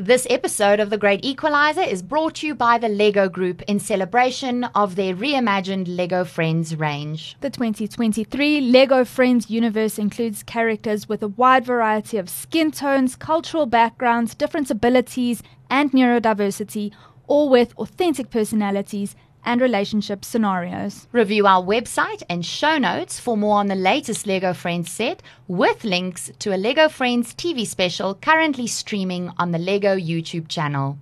This episode of The Great Equalizer is brought to you by the Lego Group in celebration of their reimagined Lego Friends range. The 2023 Lego Friends universe includes characters with a wide variety of skin tones, cultural backgrounds, different abilities, and neurodiversity, all with authentic personalities and relationship scenarios. Review our website and show notes for more on the latest Lego Friends set with links to a Lego Friends TV special currently streaming on the Lego YouTube channel.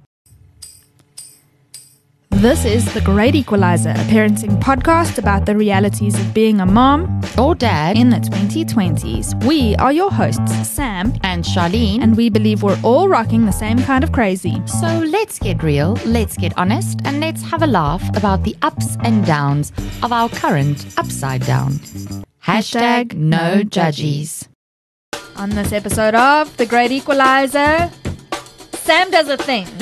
This is The Great Equalizer, a parenting podcast about the realities of being a mom Or dad in the 2020s. We are your hosts, Sam, and Charlene. and we believe we're all rocking the same kind of crazy. So let's get real, let's get honest, and let's have a laugh about the ups and downs of our current upside down. Hashtag no judgies. On this episode of The Great Equalizer, Sam does a thing.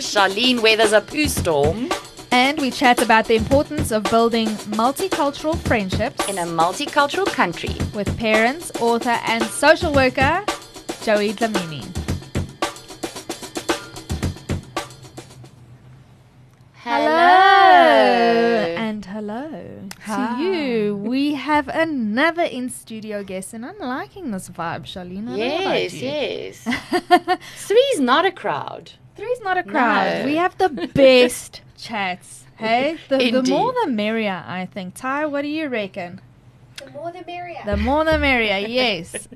Charlene weathers a poo storm And we chat about the importance of building multicultural friendships in a multicultural country. with parents, author, and social worker Joey Dlamini. Hello and hello Hi. to ah. you. We have another in studio guest, and I'm liking this vibe, Charlene. I don't know about Yes, you. yes. Three's not a crowd. Three's not a crowd. No. We have the best chats. Hey, the, the more the merrier, I think. Ty, what do you reckon? The more the merrier. The more the merrier. Yes.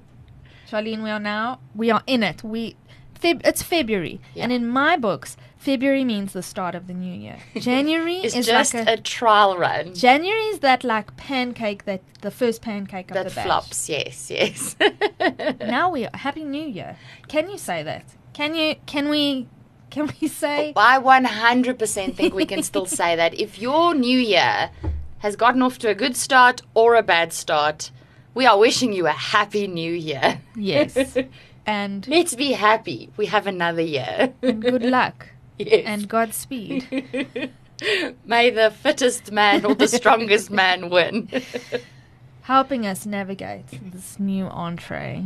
Charlene, we are now we are in it. We Feb, it's February, Yeah. and in my books, February means the start of the new year. January is just like a, a trial run January is that like pancake that the first pancake of that the batch. flops. Yes, yes. Now we are Happy New Year. Can you say that? Can you? Can we? Can we say? I 100% think we can still say that. If your new year has gotten off to a good start or a bad start, we are wishing you a happy new year. Yes. And, Let's be happy. We have another year. and good luck yes. and Godspeed. May the fittest man or the strongest man win. helping us navigate this new entree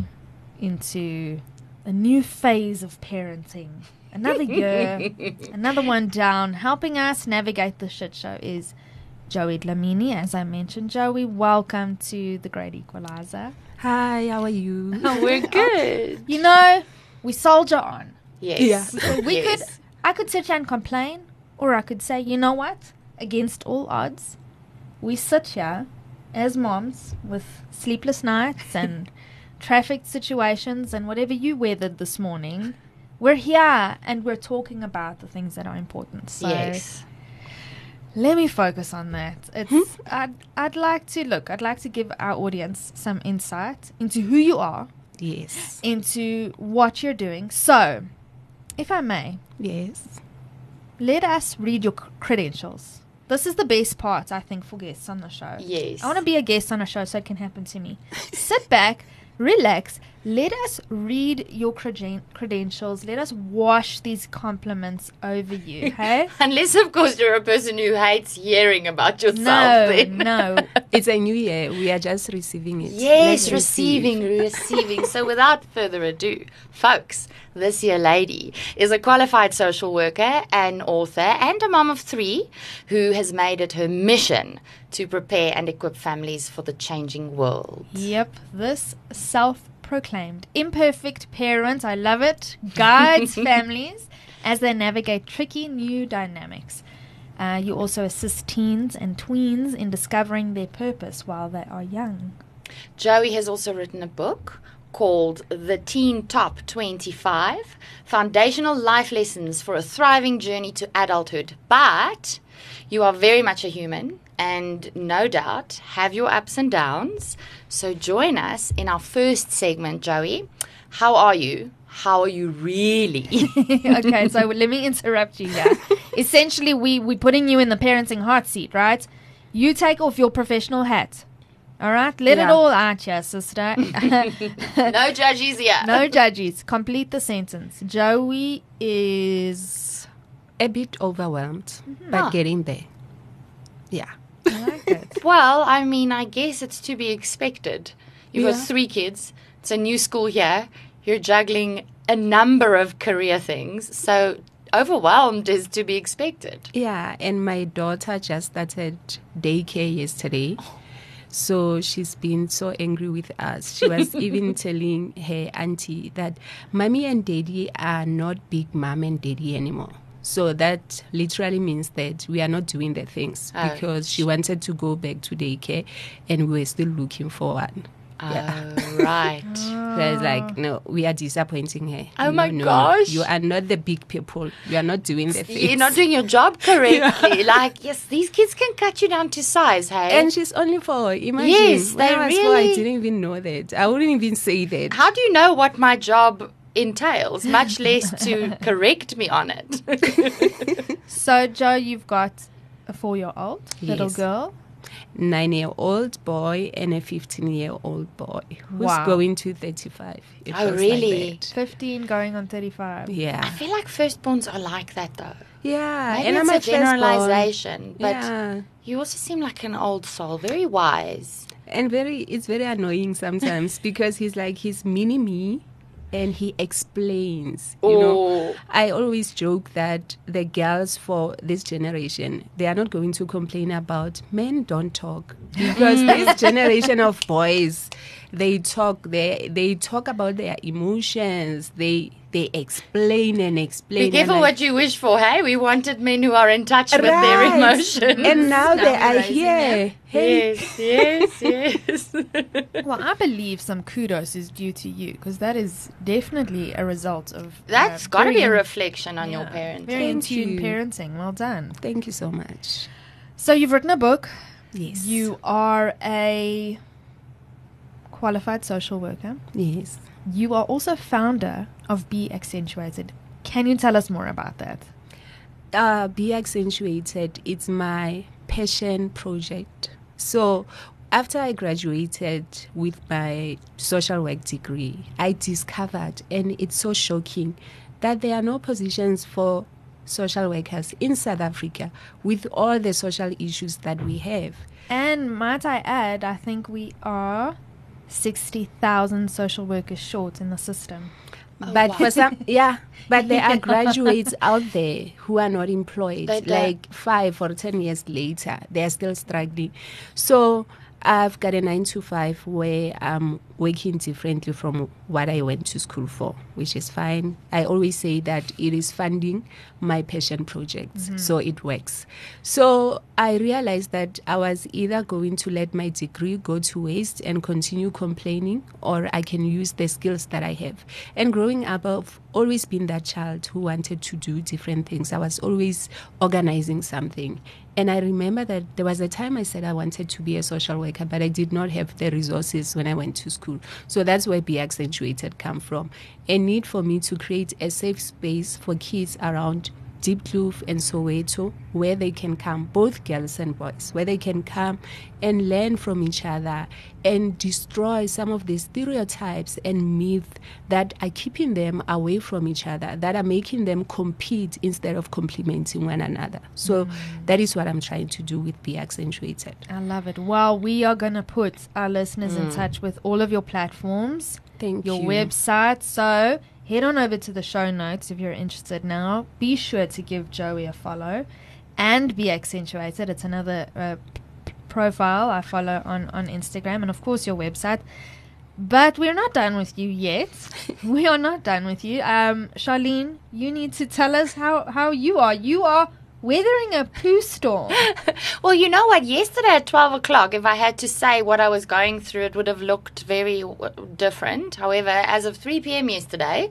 into a new phase of parenting. Another year, another one down. Helping us navigate the shit show is Joey Dlamini. As I mentioned, Joey, welcome to the Great Equalizer. Hi, how are you? Oh, we're good. You know, we soldier on. Yes. Yeah. We yes. could, I could sit here and complain, or I could say, you know what? Against all odds, we sit here as moms with sleepless nights and traffic situations and whatever you weathered this morning. We're here and we're talking about the things that are important. So yes. let me focus on that. Hmm? It's I'd I'd like to look. I'd like to give our audience some insight into who you are, Yes. into what you're doing. So, if I may, Yes. let us read your credentials. This is the best part, I think, for guests on the show. Yes. I want to be a guest on a show so it can happen to me. Sit back, relax, let us read your creden- credentials. Let us wash these compliments over you, hey? Unless, of course, you're a person who hates hearing about yourself. No, then. no. It's a new year. We are just receiving it. Yes, Let's receive. receiving, receiving. so, without further ado, folks, this year lady is a qualified social worker, an author, and a mom of three who has made it her mission to prepare and equip families for the changing world. Yep, this self proclaimed imperfect parents, I love it, guides families as they navigate tricky new dynamics. Uh, you also assist teens and tweens in discovering their purpose while they are young. Joey has also written a book called The Teen Top 25 Foundational Life Lessons for a Thriving Journey to Adulthood. But you are very much a human and no doubt have your ups and downs. So join us in our first segment, Joey. How are you? How are you really? okay, so let me interrupt you here. Essentially, we we're putting you in the parenting hot seat, right? You take off your professional hat. All right, let it all out here, sister. no judges here. no judges. Complete the sentence. Joey is. A bit overwhelmed, Mm-hmm. but Ah. getting there. Yeah. I like it. Well, I mean, I guess it's to be expected. You've got three kids. It's a new school year. You're juggling a number of career things. So overwhelmed is to be expected. Yeah, and my daughter just started daycare yesterday. So she's been so angry with us. She was even telling her auntie that mommy and daddy are not big mom and daddy anymore. So that literally means that we are not doing the things Oh. because she wanted to go back to daycare and we were still looking for one. Yeah. Right. There's like, no, we are disappointing her. Oh No, my no, gosh. You are not the big people. You are not doing the things. You're not doing your job correctly. Like, yes, these kids can cut you down to size, hey? And she's only four. Imagine. Yes, when they I was four, I didn't even know that. I wouldn't even say that. How do you know what my job entails, much less to correct me on it? So, Joe, you've got a four year old little Yes. girl. Nine-year-old boy and a fifteen-year-old boy who's Wow. going to thirty-five. Oh, really? Like 15 going on 35. Yeah. I feel like firstborns are like that, though. yeah. Maybe and it's I'm a firstborn. generalization, but yeah. you also seem like an old soul, very wise. and very it's very annoying sometimes because he's like he's mini me and he explains you know. Oh. i always joke that the girls for this generation they are not going to complain about men don't talk. Mm. Because this generation of boys they talk they they talk about their emotions they they explain and explain Be and careful I- what you wish for, hey? We wanted men who are in touch with their Right. emotions. and now, they we're are here them. hey Yes, yes, yes. Well, I believe some kudos is due to you because that is definitely a result of. That's uh, got to be a reflection on your yeah, parents. Very in Thank tune you. parenting. Well done. thank you so much So, you've written a book. yes You are a qualified social worker. yes You are also founder of Be Accentuated. Can you tell us more about that? uh, be accentuated it's my passion project so after i graduated with my social work degree i discovered and it's so shocking that there are no positions for social workers in south africa with all the social issues that we have And might I add, I think we are 60,000 social workers short in the system. Oh, but wow. for some yeah but there are graduates out there who are not employed like five or ten years later they are still struggling so i've got a nine to five where i'm working differently from what i went to school for which is fine. I always say that it is funding my passion projects mm-hmm. so it works. So i realized that i was either going to let my degree go to waste and continue complaining or i can use the skills that i have. And growing up i've always been that child who wanted to do different things. I was always organizing something and I remember that there was a time I said I wanted to be a social worker, but I did not have the resources when I went to school. So that's where Be Accentuated come from. A need for me to create a safe space for kids around Diepkloof and Soweto, where they can come, both girls and boys, where they can come and learn from each other and destroy some of the stereotypes and myths that are keeping them away from each other, that are making them compete instead of complementing one another. So mm. that is what I'm trying to do with Be Accentuated. I love it. Well, we are going to put our listeners in mm. touch with all of your platforms, Thank your you. website. So head on over to the show notes if you're interested now. Be sure to give Joey a follow and be accentuated. It's another uh, profile I follow on, on Instagram and, of course, your website. But we're not done with you yet. we are not done with you. Um, Charlene, you need to tell us how, how you are. You are weathering a poo storm. Well, you know what? Yesterday at 12 o'clock, if I had to say what I was going through, it would have looked very w- different. However, as of 3 p.m. yesterday,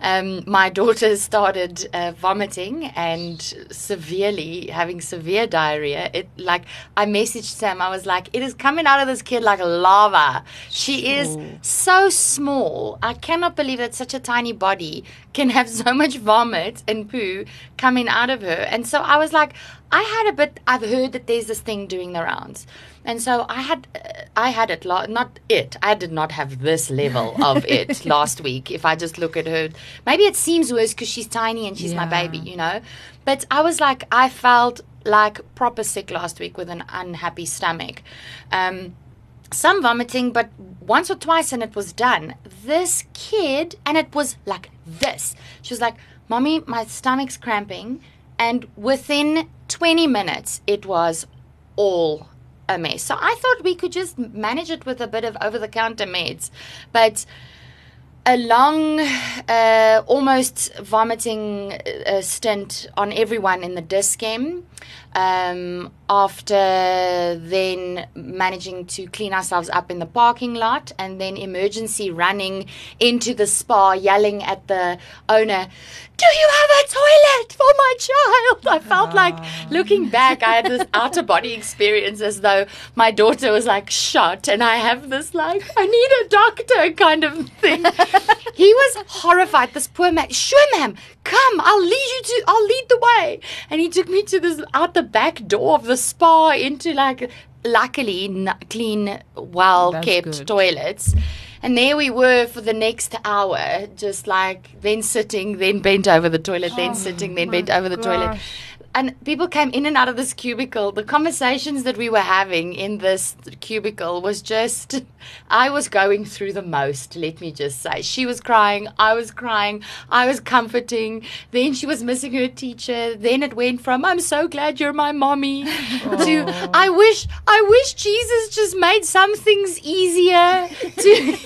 um, my daughter started uh, vomiting and severely having severe diarrhea. It like I messaged Sam. I was like, "It is coming out of this kid like lava. She is so small. I cannot believe that such a tiny body can have so much vomit and poo coming out of her." And so I was like, I had a bit. I've heard that there's this thing doing the rounds, and so I had, uh, I had it. La- not it. I did not have this level of it last week. If I just look at her, maybe it seems worse because she's tiny and she's my baby, you know. But I was like, I felt like proper sick last week with an unhappy stomach. Um, some vomiting, but once or twice and it was done. This kid, and it was like this. She was like, Mommy, my stomach's cramping. And within 20 minutes, it was all a mess. So I thought we could just manage it with a bit of over the counter meds. But a long, uh, almost vomiting uh, stint on everyone in the Dis-Chem. Um, after then managing to clean ourselves up in the parking lot and then emergency running into the spa, yelling at the owner, Do you have a toilet for my child? I felt like ah. looking back, I had this out of body experience as though my daughter was like shot and I have this like, I need a doctor kind of thing. he was horrified. This poor man, sure, ma'am, come, I'll lead you to, I'll lead the way. And he took me to this out the back door of the spa into like, luckily, n- clean, well That's kept good. toilets. And there we were for the next hour, just like then sitting, then bent over the toilet, then oh sitting, then bent over the toilet. And people came in and out of this cubicle. The conversations that we were having in this cubicle was just, I was going through the most, let me just say. She was crying, I was crying, I was comforting. Then she was missing her teacher. Then it went from, I'm so glad you're my mommy, to, I wish, I wish Jesus just made some things easier, to,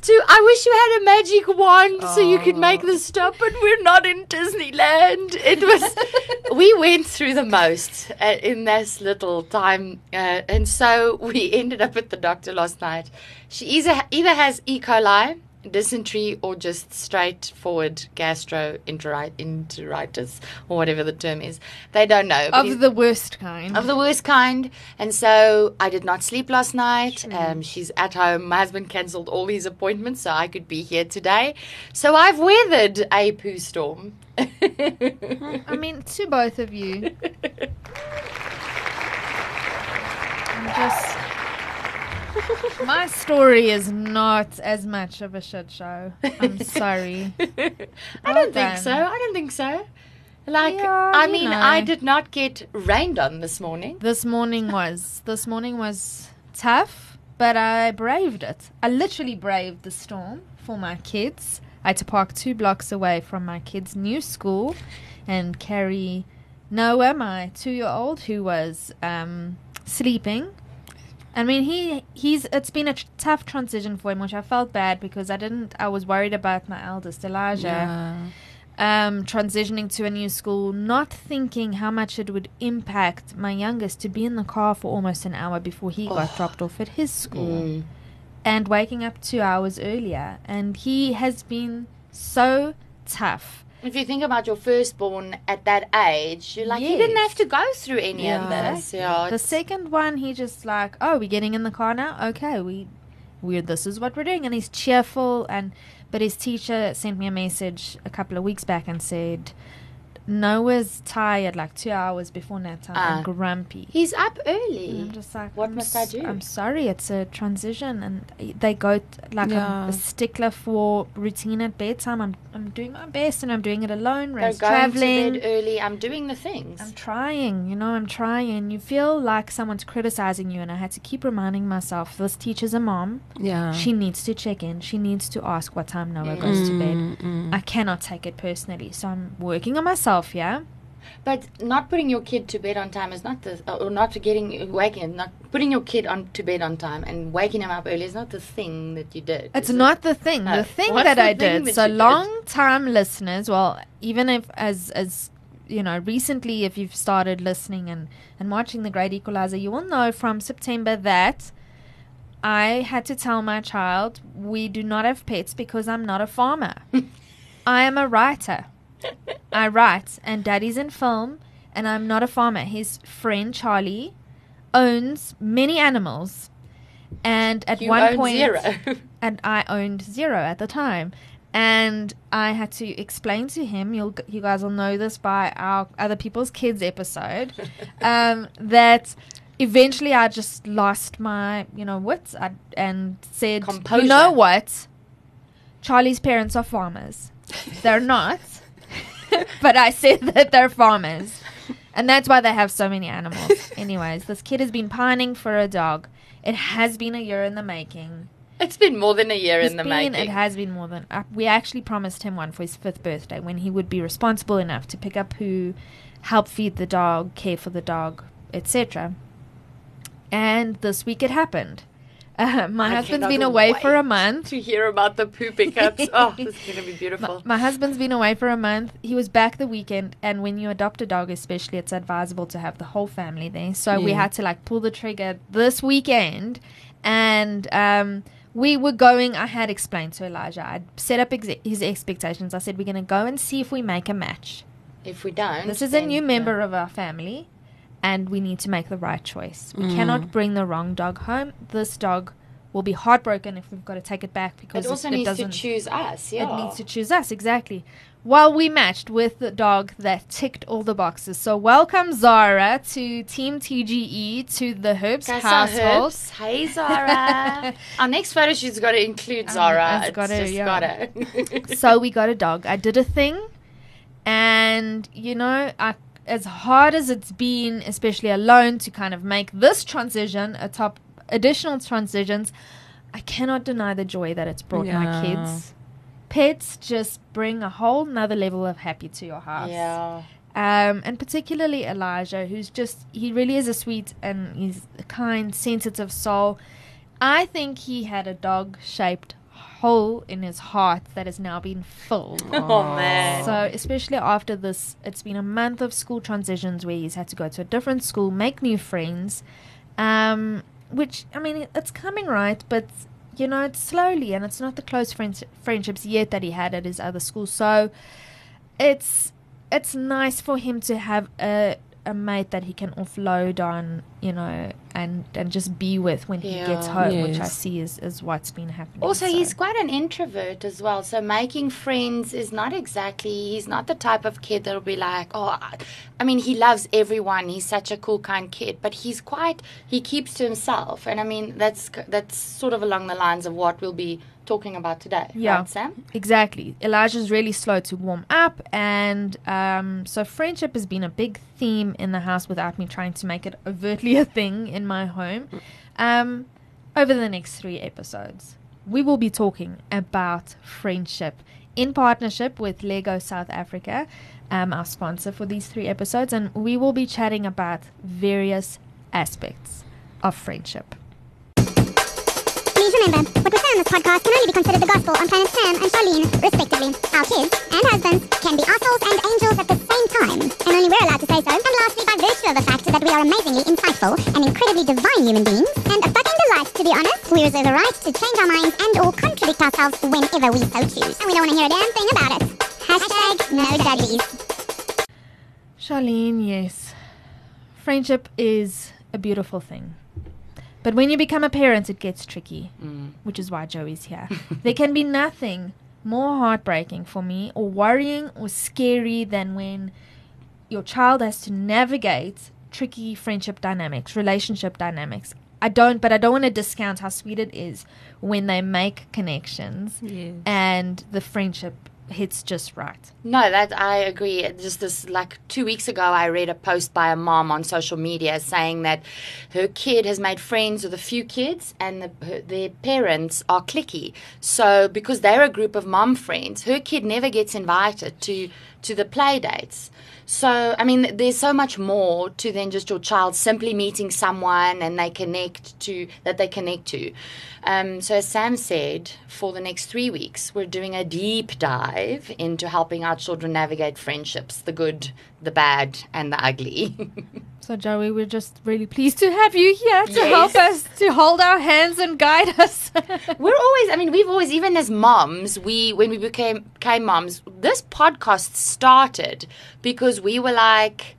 to, I wish you had a magic wand so you could make this stop, but we're not in Disneyland. It was, we went through the most uh, in this little time, uh, and so we ended up at the doctor last night. She either either has E. coli, dysentery, or just straightforward gastroenteritis, or whatever the term is. They don't know. Of the worst kind. of the worst kind. And so I did not sleep last night. Um, she's at home. My husband cancelled all his appointments so I could be here today. So I've weathered a poo storm. I mean, to both of you. I'm just. My story is not as much of a shit show. I'm sorry. I Well don't think so. I don't think so. Like, Yeah, I mean, know. I did not get rained on this morning. This morning was this morning was tough, but I braved it. I literally braved the storm for my kids. I had to park two blocks away from my kids' new school and carry Noah, my two-year-old, who was um, sleeping. I mean, he he's it's been a tough transition for him, which I felt bad because I didn't. I was worried about my eldest Elijah Yeah. um, transitioning to a new school, not thinking how much it would impact my youngest to be in the car for almost an hour before he got Oh. dropped off at his school Mm. and waking up two hours earlier. And he has been so tough. If you think about your firstborn at that age, you're like, he didn't have to go through any of this. Yeah, The second one, he just like, oh, we're getting in the car now. Okay, we, we this is what we're doing, and he's cheerful. And but his teacher sent me a message a couple of weeks back and said, Noah's tired, like two hours before nap time, Ah. and grumpy. he's up And early. I'm just like, What I'm must I s- do? I'm sorry, it's a transition, and they go t- like Yeah. a stickler for routine at bedtime. I'm I'm doing my best, and I'm doing it alone. They're Ray's going traveling. to bed early. I'm doing the things. I'm trying, you know, I'm trying. You feel like someone's criticizing you, and I had to keep reminding myself this teacher's a mom. Yeah. She needs to check in. She needs to ask what time Noah goes to bed. Mm, mm. I cannot take it personally, so I'm working on myself, yeah? But not putting your kid to bed on time is not the, uh, or not getting waking, not putting your kid on to bed on time and waking him up early is not the thing that you did. It's is it? not the thing. No. The uh, thing What's that the I thing did. that so long time listeners, well, even if as as you know, recently if you've started listening and and watching the Great Equalizer, you will know from September that I had to tell my child we do not have pets because I'm not a farmer. I am a writer. I write and daddy's in film and I'm not a farmer. His friend Charlie owns many animals. And at You one point zero. and I owned zero at the time. And I had to explain to him, you'll, you guys will know this by our other people's kids episode, um, that eventually I just lost my, you know, wits I, and said, Composure. you know what? Charlie's parents are farmers. They're not. but I said that they're farmers. And that's why they have so many animals. Anyways, this kid has been pining for a dog. It has been a year in the making. It's been more than a year It's in the been, making. it has been more than. Uh, we actually promised him one for his fifth birthday when he would be responsible enough to pick up poo, help feed the dog, care for the dog, etc. And this week it happened. Uh, my I husband's been away for a month. to hear about the poo pickups. oh, this is going to be My, beautiful. my husband's been away for a month. He was back the weekend, and when you adopt a dog, especially, it's advisable to have the whole family there. So we had to like pull the trigger this weekend, and um, we were going. I had explained to Elijah. I'd set up ex- his expectations. I said we're going to go and see if we make a match. if we don't, This is a new yeah. member of our family, and we need to make the right choice. We Mm. cannot bring the wrong dog home. This dog will be heartbroken if we've got to take it back because It also it, needs to doesn't. choose us. Yeah, It needs to choose us exactly. Well, we matched with the dog that ticked all the boxes. So welcome Zara to Team TGE to the Herbs Guys, household. herbs. Hey, Zara. Our next photo shoot's got to include Um, Zara. it's it's gotta, yeah. gotta. so we got a dog. I did a thing, and you know, I, as hard as it's been, especially alone, to kind of make this transition a top additional transitions, I cannot deny the joy that it's brought my kids. Pets just bring a whole nother level of happy to your house. yeah. Um, and particularly Elijah, who's just, he really is a sweet and he's a kind, sensitive soul. I think he had a dog shaped hole in his heart that has now been filled. Oh, man. So, especially after this, it's been a month of school transitions where he's had to go to a different school, make new friends. Um, which, I mean, it's coming right, but, you know, it's slowly and it's not the close friends- friendships yet that he had at his other school. So, it's it's nice for him to have a a mate that he can offload on, you know, and and just be with when he gets Yeah. home, which I see is, is what's been happening. Also, so. he's quite an introvert as well. So making friends is not exactly. He's not the type of kid that'll be like, oh, I, I mean, he loves everyone. He's such a cool, kind kid. But he's quite. He keeps to himself, and I mean, that's that's sort of along the lines of what we'll be talking about today. Yeah. right, Sam. Exactly. Elijah's really slow to warm up, and um, so friendship has been a big theme in the house without me trying to make it overtly a thing in my home. Um, over the next three episodes, we will be talking about friendship in partnership with Lego South Africa, um, our sponsor for these three episodes, and we will be chatting about various aspects of friendship. Remember, what we say on this podcast can only be considered the gospel on planet Sam and Charlene, respectively. Our kids and husbands can be assholes and angels at the same time, and only we're allowed to say so. And lastly, by virtue of the fact that we are amazingly insightful and incredibly divine human beings, and a fucking delight to be honest, we reserve the right to change our minds and or contradict ourselves whenever we so choose. And we don't want to hear a damn thing about it. Hashtag no judgies. Charlene, yes. Friendship is a beautiful thing. But when you become a parent, it gets tricky, Mm. which is why Joey's here. there can be nothing more heartbreaking for me, or worrying, or scary than when your child has to navigate tricky friendship dynamics, relationship dynamics. I don't, but I don't want to discount how sweet it is when they make connections Yes. and the friendship hits just right. No, that I agree. Just this, like two weeks ago, I read a post by a mom on social media saying that her kid has made friends with a few kids, and the, her, their parents are clicky. So because they're a group of mom friends, her kid never gets invited to to the play dates. So I mean, there's so much more to than just your child simply meeting someone and they connect to that they connect to. Um, so as Sam said, for the next three weeks, we're doing a deep dive into helping our children navigate friendships, the good, the bad, and the ugly. So, Joey, we're just really pleased to have you here to Yes. help us, to hold our hands and guide us. we're always, I mean, we've always, even as moms, we when we became became moms, this podcast started because we were like,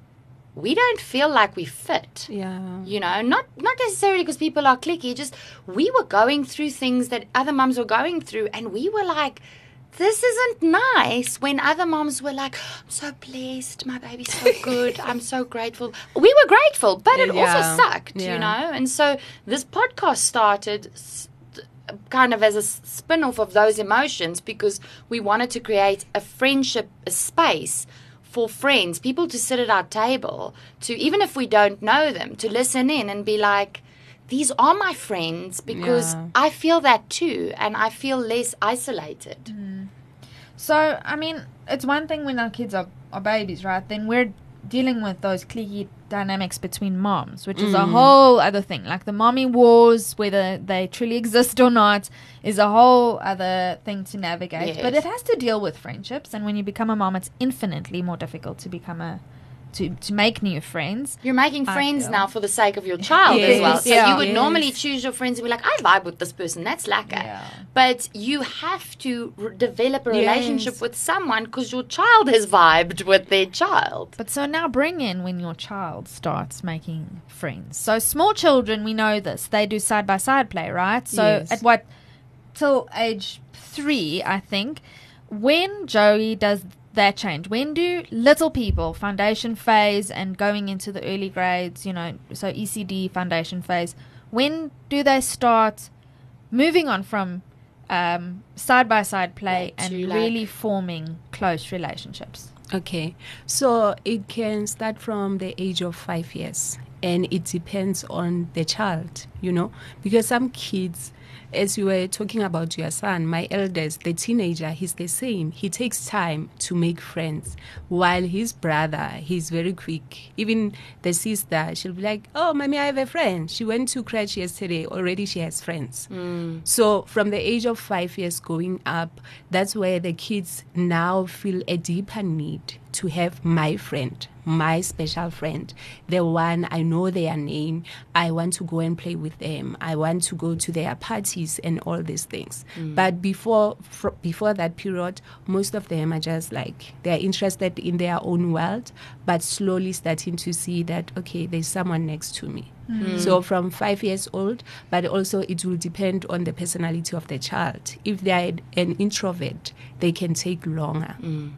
we don't feel like we fit. Yeah. you know not not necessarily because people are clicky just we were going through things that other moms were going through and we were like this isn't nice when other moms were like i'm so blessed my baby's so good i'm so grateful we were grateful but it Yeah. also sucked Yeah. you know and so this podcast started kind of as a spin-off of those emotions because we wanted to create a friendship a space for friends people to sit at our table to even if we don't know them to listen in and be like these are my friends because Yeah. I feel that too, and I feel less isolated. Mm. So, I mean, it's one thing when our kids are, are babies, right? Then we're dealing with those cliquey dynamics between moms, which is a whole other thing. Like the mommy wars, whether they truly exist or not, is a whole other thing to navigate. But it has to deal with friendships. And when you become a mom, it's infinitely more difficult to become a. To, to make new friends. You're making friends now for the sake of your child as well. So yeah. you would Yes. normally choose your friends and be like, I vibe with this person. That's lacquer. Yeah. But you have to r- develop a Yes. relationship with someone because your child has vibed with their child. But so now bring in when your child starts making friends. So small children, we know this. They do side by side play, right? So Yes. at what till age three, I think, when Joey does that change, when do little people, foundation phase and going into the early grades, you know, so ECD foundation phase, when do they start moving on from um, side by side play Like and like- really forming close relationships? Okay, so it can start from the age of five years, and it depends on the child, you know, because some kids, as you were talking about your son, my eldest, the teenager, he's the same. He takes time to make friends, while his brother, he's very quick. Even the sister, she'll be like, "Oh, mommy, I have a friend. She went to crèche yesterday. Already, she has friends." Mm. So from the age of five years going up, that's where the kids now feel a deeper need to have my friend, my special friend, the one I know their name. I want to go and play with them. I want to go to their parties and all these things. Mm. But before fr- before that period, most of them are just like they're interested in their own world, but slowly starting to see that okay, there's someone next to me. Mm. So from five years old, but also it will depend on the personality of the child. If they are an introvert, they can take longer. Mm.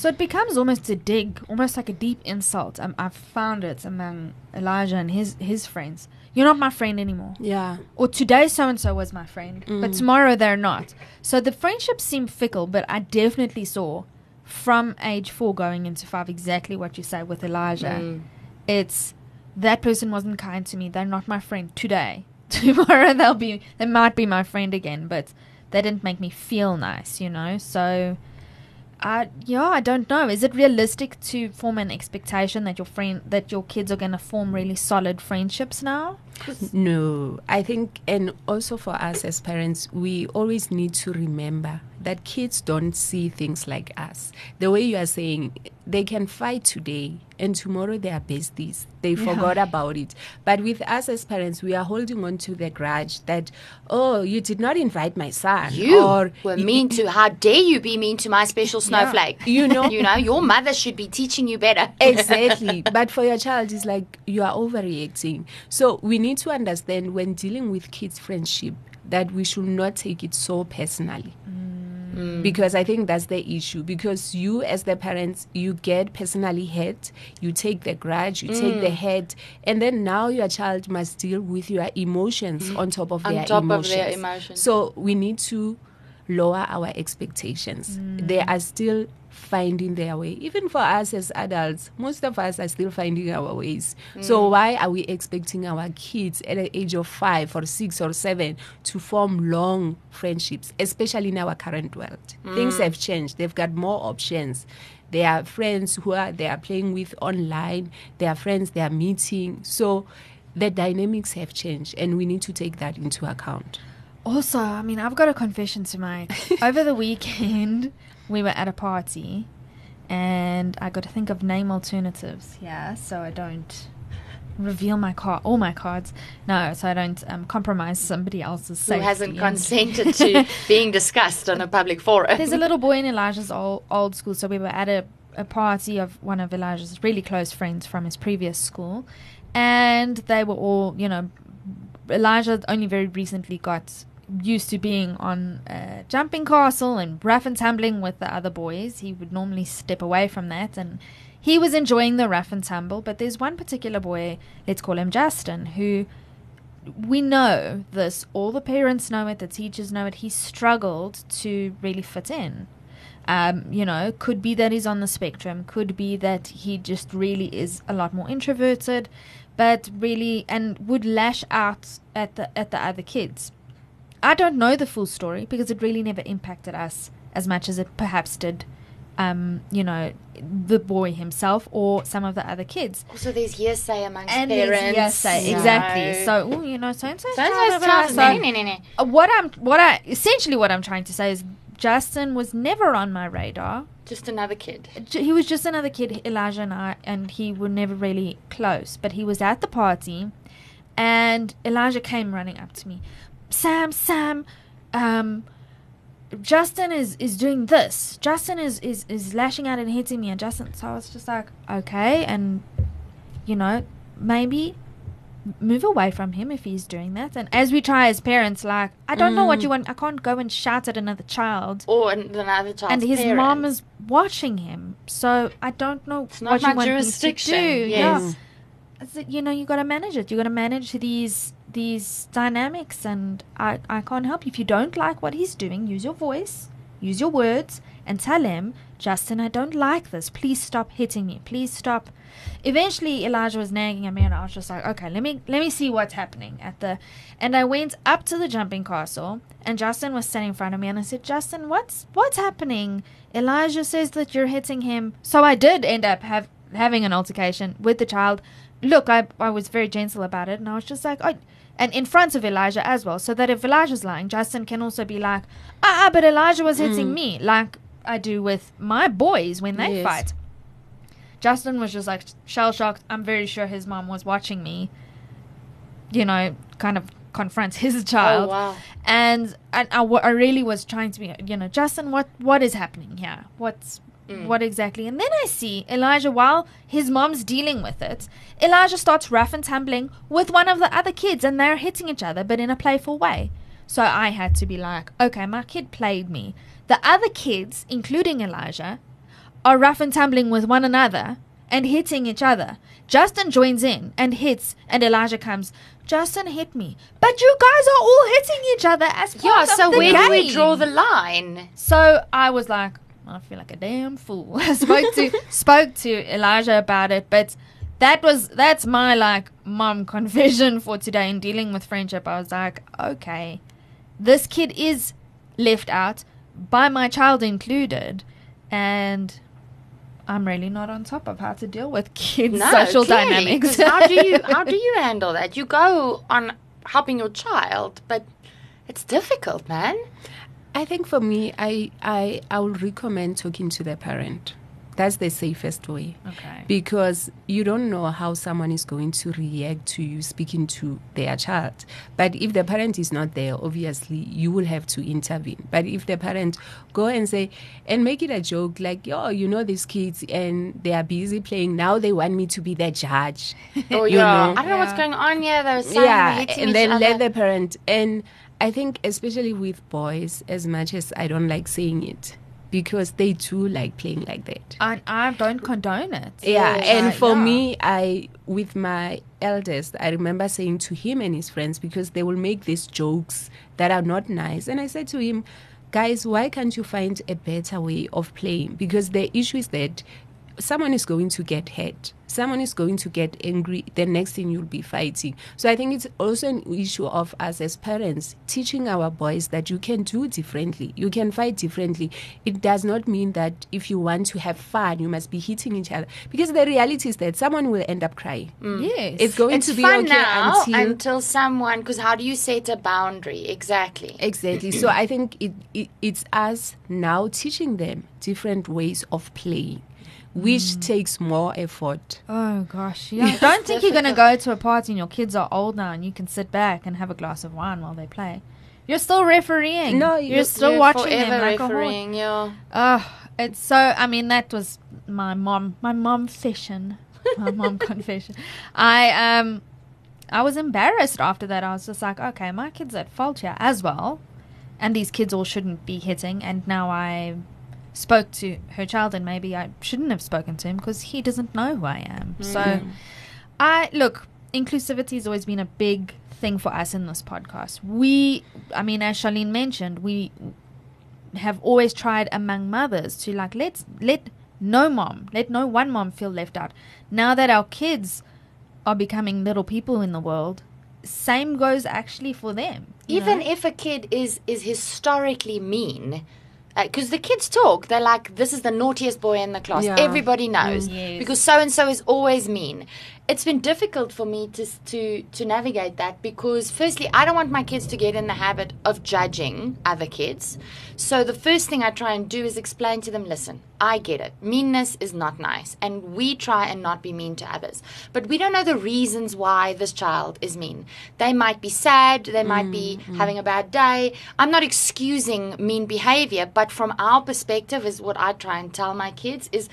So it becomes almost a dig, almost like a deep insult. Um, I've found it among Elijah and his his friends. You're not my friend anymore. Yeah. Or today so and so was my friend, but tomorrow they're not. So the friendships seem fickle, but I definitely saw from age four going into five exactly what you say with Elijah. It's that person wasn't kind to me. They're not my friend today. Tomorrow they'll be they might be my friend again, but they didn't make me feel nice, you know? So I yeah, I don't know. Is it realistic to form an expectation that your friend that your kids are gonna form really solid friendships now? No, I think, and also for us as parents, we always need to remember that kids don't see things like us. The way you are saying, they can fight today and tomorrow they are besties. They forgot about it. But with us as parents, we are holding on to the grudge that, oh, you did not invite my son. You or were mean to. How dare you be mean to my special snowflake? You know- you know, your mother should be teaching you better. exactly but for your child it's like you are overreacting so we need to understand when dealing with kids friendship that we should not take it so personally. Mm. Because i think that's the issue. Because you as the parents you get personally hurt you take the grudge you take the mm. hurt and then now your child must deal with your emotions mm. on top of On their top of their emotions. so we need to lower our expectations. Mm. They are still finding their way. Even for us as adults, most of us are still finding our ways. Mm. So why are we expecting our kids at the age of five or six or seven to form long friendships, especially in our current world? Mm. Things have changed. They've got more options. They are friends who are they are playing with online. They are friends they are meeting. So the dynamics have changed and we need to take that into account. Also, I mean, I've got a confession to make. Over the weekend, we were at a party, and I got to think of name alternatives. Yeah, so I don't reveal my card, all my cards. No, so I don't um, compromise somebody else's Who safety. hasn't consented to being discussed on a public forum? There's a little boy in Elijah's old, old school, so we were at a, a party of one of Elijah's really close friends from his previous school, and they were all, you know, Elijah only very recently got used to being on a jumping castle and rough and tumbling with the other boys. He would normally step away from that, and he was enjoying the rough and tumble. But there's one particular boy, let's call him Justin, who we know this. All the parents know it. The teachers know it. He struggled to really fit in. Um, you know, could be that he's on the spectrum, could be that he just really is a lot more introverted, but really and would lash out at the at the other kids. I don't know the full story because it really never impacted us as much as it perhaps did um, you know, the boy himself or some of the other kids. Also, there's hearsay amongst And parents. hearsay, you exactly. So, oh, you know, so and so. Child- no, no, no, no. Uh, what I'm, what I essentially what I'm trying to say is, Justin was never on my radar. Just another kid. He was just another kid, Elijah and I, and he were never really close. But he was at the party, and Elijah came running up to me, Sam, Sam, um, Justin is is doing this. Justin is is is lashing out and hitting me, and Justin. So I was just like, okay, and you know, maybe move away from him if he's doing that. And as we try as parents, like, I don't know Mm. what you want. I can't go and shout at another child. Or another child. and his mom is watching him, so I don't know It's not what my you want me to jurisdiction. do. Yes. Yeah. That, you know, you got to manage it. You got to manage these these dynamics, and I I can't help you if you don't like what he's doing. Use your voice, use your words, and tell him, Justin, I don't like this. Please stop hitting me. Please stop. Eventually, Elijah was nagging at me, and I was just like, okay, let me let me see what's happening at the. And I went up to the jumping castle, and Justin was standing in front of me, and I said, Justin, what's what's happening? Elijah says that you're hitting him. So I did end up have having an altercation with the child. Look, I I was very gentle about it, and I was just like, oh, and in front of Elijah as well, so that if Elijah's lying, Justin can also be like, ah, ah, but Elijah was hitting me, like I do with my boys when they Yes. fight. Justin was just like shell shocked. I'm very sure his mom was watching me, you know, kind of confront his child. Oh, wow. And and I, I really was trying to be, you know, Justin, what what is happening here? What's Mm. what exactly? And then I see Elijah while his mom's dealing with it. Elijah starts rough and tumbling with one of the other kids, and they're hitting each other, but in a playful way. So I had to be like, okay, my kid played me. The other kids, including Elijah, are rough and tumbling with one another and hitting each other. Justin joins in and hits, and Elijah comes. Justin hit me, but you guys are all hitting each other as part Yeah, of so the where do we draw the line? So I was like, I feel like a damn fool. I spoke to spoke to Elijah about it, but that was that's my like mom confession for today in dealing with friendship. I was like, okay, this kid is left out by my child included, and I'm really not on top of how to deal with kids' No, social clearly, dynamics. how do you how do you handle that? You go on helping your child, but it's difficult, man. I think for me, I I I would recommend talking to the parent. That's the safest way. okay. because you don't know how someone is going to react to you speaking to their child. But if the parent is not there, obviously you will have to intervene. But if the parent go and say and make it a joke like, "Yo, you know these kids and they are busy playing. Now they want me to be their judge." Or oh, You yeah, know. I don't know what's going on here. They're saying yeah, they're hitting and each then let other. the parent and I think especially with boys, as much as I don't like saying it, because they too like playing like that. I, I don't condone it. Yeah, and for yeah. me, I with my eldest, I remember saying to him and his friends because they will make these jokes that are not nice, and I said to him, "Guys, why can't you find a better way of playing? Because the issue is that someone is going to get hurt." Someone is going to get angry. The next thing you'll be fighting. So I think it's also an issue of us as parents teaching our boys that you can do differently. You can fight differently. It does not mean that if you want to have fun, you must be hitting each other. Because the reality is that someone will end up crying. Mm. Yes. It's going it's to be fun okay now until until someone. Because how do you set a boundary exactly? Exactly. Mm-hmm. so I think it, it it's us now teaching them different ways of playing, which Mm. takes more effort. Oh gosh, yeah. Don't think you're gonna go to a party and your kids are old now and you can sit back and have a glass of wine while they play. You're still refereeing. No, you're, you're- still You're watching them forever like refereeing, yeah. Oh, it's so. I mean, that was my mom. My mom fashion. My mom confession. I um, I was embarrassed after that. I was just like, okay, my kid's at fault here as well, and these kids all shouldn't be hitting. And now I spoke to her child, and maybe I shouldn't have spoken to him because he doesn't know who I am. Mm. So, I look. Inclusivity has always been a big thing for us in this podcast. We, I mean, as Charlene mentioned, we have always tried among mothers to like let's let no mom, let no one mom feel left out. Now that our kids are becoming little people in the world, same goes actually for them. even know? if a kid is is historically mean Uh, because the kids talk they're like this is the naughtiest boy in the class Yeah. everybody mm. knows yes. because so and so is always mean it's been difficult for me to to to navigate that because firstly i don't want my kids to get in the habit of judging other kids. So the first thing i try and do is explain to them listen i get it. Meanness is not nice and we try and not be mean to others. But we don't know the reasons why this child is mean. They might be sad they might be mm, mm. having a bad day. I'm not excusing mean behavior but from our perspective is what i try and tell my kids is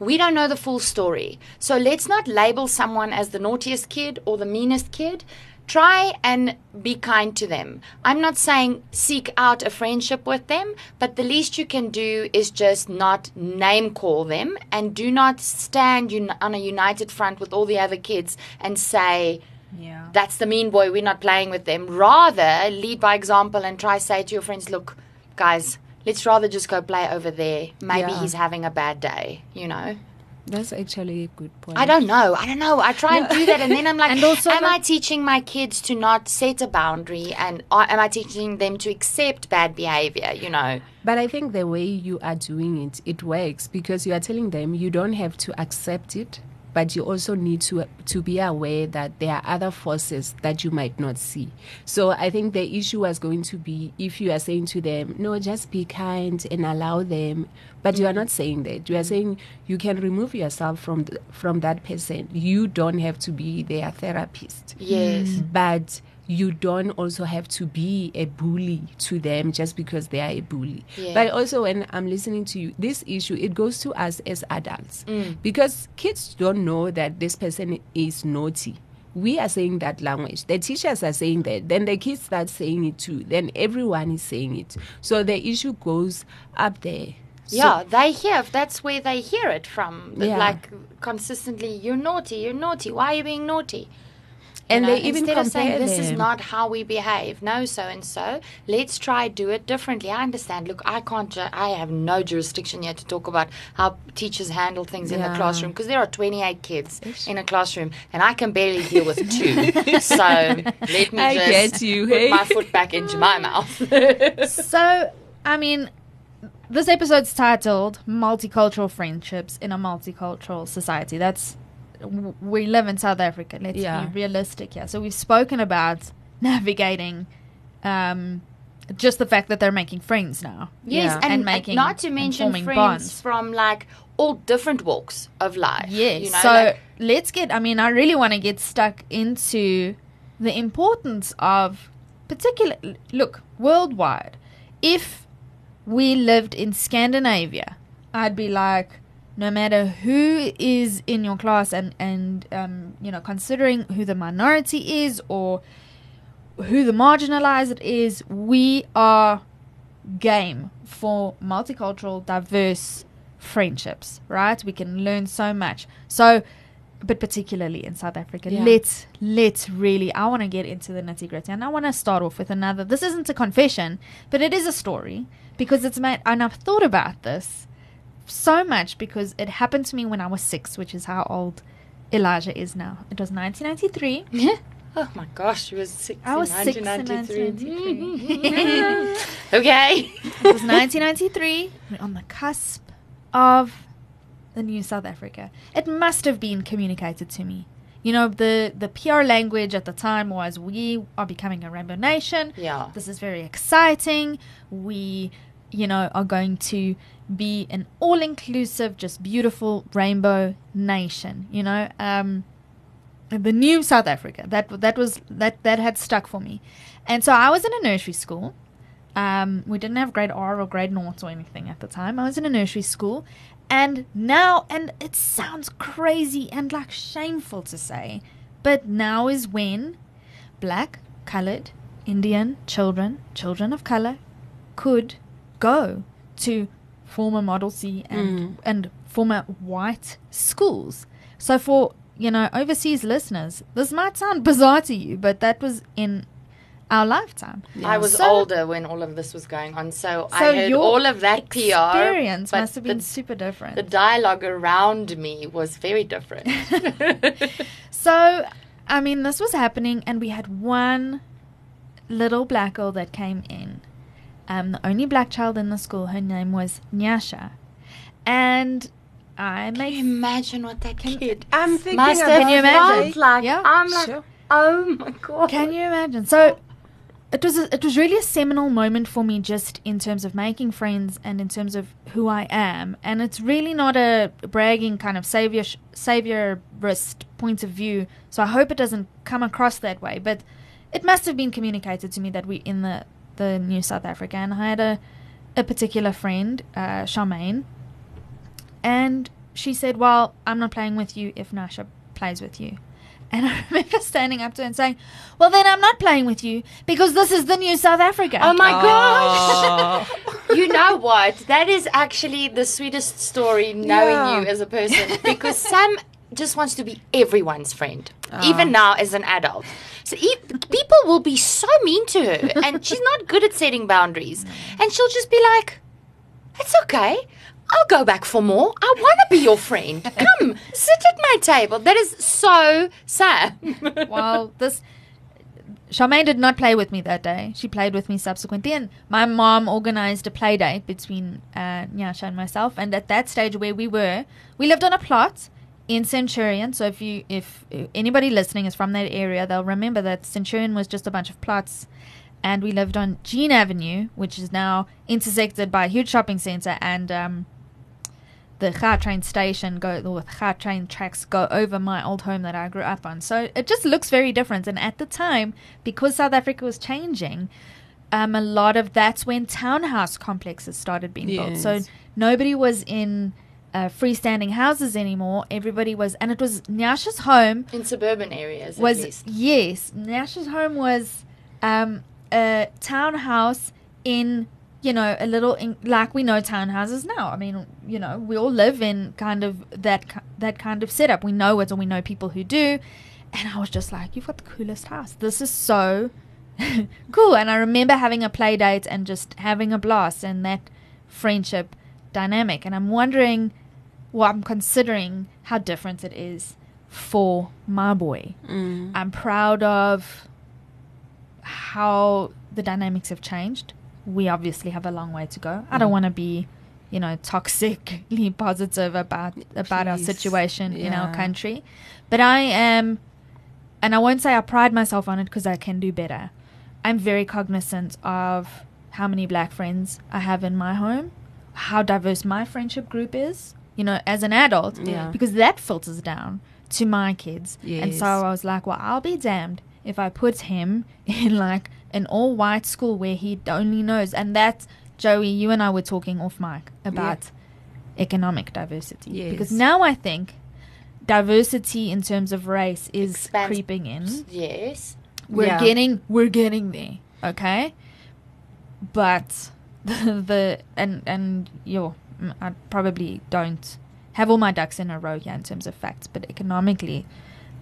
we don't know the full story. So let's not label someone as the naughtiest kid or the meanest kid. Try and be kind to them. I'm not saying seek out a friendship with them, but the least you can do is just not name call them and do not stand un- on a united front with all the other kids and say, yeah. that's the mean boy, we're not playing with them. Rather, lead by example and try say to your friends, look, guys, let's rather just go play over there. Maybe Yeah. he's having a bad day, you know? That's actually a good point. I don't know. I don't know. I try and do that, and then I'm like, And also am not- I teaching my kids to not set a boundary, and uh, am I teaching them to accept bad behavior? You know, But I think the way you are doing it, it works because you are telling them you don't have to accept it, but you also need to to be aware that there are other forces that you might not see. So I think the issue was going to be if you are saying to them, no, just be kind and allow them, but you are not saying that. You are mm. saying you can remove yourself from the, from that person. You don't have to be their therapist yes, mm. but you don't also have to be a bully to them just because they are a bully. Yeah. But also, when I'm listening to you, this issue it goes to us as adults mm. because kids don't know that this person is naughty. We are saying that language. The teachers are saying that. Then the kids start saying it too. Then everyone is saying it. So the issue goes up there. So- yeah. They hear. That's where they hear it from. Yeah. Like consistently, you're naughty. You're naughty. Why are you being naughty? And know, they even instead of saying this is not how we behave no so and so let's try do it differently. I understand. Look i can't ju- i have no jurisdiction yet to talk about how teachers handle things in the classroom because there are 28 kids in a classroom and i can barely deal with two. So let me I just get you, put hey? my foot back into my mouth. So, I mean, this episode's titled Multicultural Friendships in a Multicultural Society. That's we live in South Africa. Let's Yeah. be realistic here. So we've spoken about navigating um, just the fact that they're making friends now. yes Yeah. and, And and making- not to mention friends bonds. from like all different walks of life Yes. you know so like, let's get. I mean, I really want to get stuck into the importance of particular. Look, worldwide. If we lived in Scandinavia, I'd be like, no matter who is in your class, and and um, you know, considering who the minority is or who the marginalized is, we are game for multicultural, diverse friendships, right? We can learn so much. So, but particularly in South Africa, Yeah. let's let's really. I want to get into the nitty gritty, and I want to start off with another. This isn't a confession, but it is a story because it's made, and I've thought about this so much because it happened to me when I was six, which is how old Elijah is now. It was 1993. oh my gosh she was six I was in six in 1993 1993. okay It was 1993. We're on the cusp of the new South Africa. It must have been communicated to me. You know, the, the PR language at the time was we are becoming a rainbow nation. Yeah. This is very exciting. We, you know, are going to be an all inclusive, just beautiful rainbow nation. You know, um, the new South Africa. That that was that that had stuck for me, and so I was in a nursery school. Um, we didn't have grade R or grade naught or anything at the time. I was in a nursery school, and now, and it sounds crazy and like shameful to say, but now is when black, colored, Indian children, children of color, could go to former Model C and hmm. and former white schools. So for you know overseas listeners, this might sound bizarre to you, but that was in our lifetime. I was So- older when all of this was going on, so, I So heard your all of that PR. Experience but must have been the, super different. the dialogue around me was very different. So, I mean, this was happening, and we had one little black girl that came in. Um, the only black child in the school. Her name was Nyasha, and I Can make you imagine what that kid I'm thinking must about have Can you imagine? like? Yeah. I'm like, Sure. oh my god. Can you imagine? So it was a, it was really a seminal moment for me, just in terms of making friends and in terms of who I am. And it's really not a bragging kind of savior saviorist point of view. So I hope it doesn't come across that way. But it must have been communicated to me that we in the the New South Africa, and I had a a particular friend, uh, Charmaine, and she said, "Well, I'm not playing with you if Nyasha plays with you." And I remember standing up to her and saying, "Well, then I'm not playing with you because this is the new South Africa." Oh my gosh! you know what? That is actually the sweetest story knowing Yeah. you as a person because Sam just wants to be everyone's friend, even now as an adult. So e- people will be so mean to her, and she's not good at setting boundaries. And she'll just be like, "It's okay." I'll go back for more. I want to be your friend. Come, sit at my table. That is so sad. well, this Charmaine did not play with me that day. She played with me subsequently, and my mom organized a play date between uh, Nyasha and myself. And at that stage where we were, we lived on a plot in Centurion. So if you, if anybody listening is from that area, they'll remember that Centurion was just a bunch of plots. And we lived on Jean Avenue, which is now intersected by a huge shopping center and um, the train station go the Gautrain tracks go over my old home that I grew up on. So it just looks very different. And at the time, because South Africa was changing, um, a lot of that's when townhouse complexes started being built. So nobody was in uh, freestanding houses anymore. Everybody was, and it was Nyasha's home In suburban areas, was yes, Nash's home was um, a townhouse in you know a little in, like we know townhouses now. I mean, you know, we all live in kind of that that kind of setup. We know it, and we know people who do. And I was just like, "You've got the coolest house. This is so cool." And I remember having a play date and just having a blast and that friendship dynamic. And I'm wondering, well, I'm considering how different it is for my boy. Mm. I'm proud of how the dynamics have changed. We obviously have a long way to go. I don't want to be, you know, toxically positive about about our Please. situation in our country, but I am, and I won't say I pride myself on it because I can do better. I'm very cognizant of how many black friends I have in my home, how diverse my friendship group is. You know, as an adult, Yeah. because that filters down to my kids. And so I was like, well, I'll be damned if I put him in like an all white school where he only knows. And that's, Joey, you and I were talking off mic about economic diversity. Because now I think diversity in terms of race is Expands- creeping in. Yes. We're Yeah. getting we're getting there. Okay? But the, the and and yo mm, I probably don't have all my ducks in a row here in terms of facts, but economically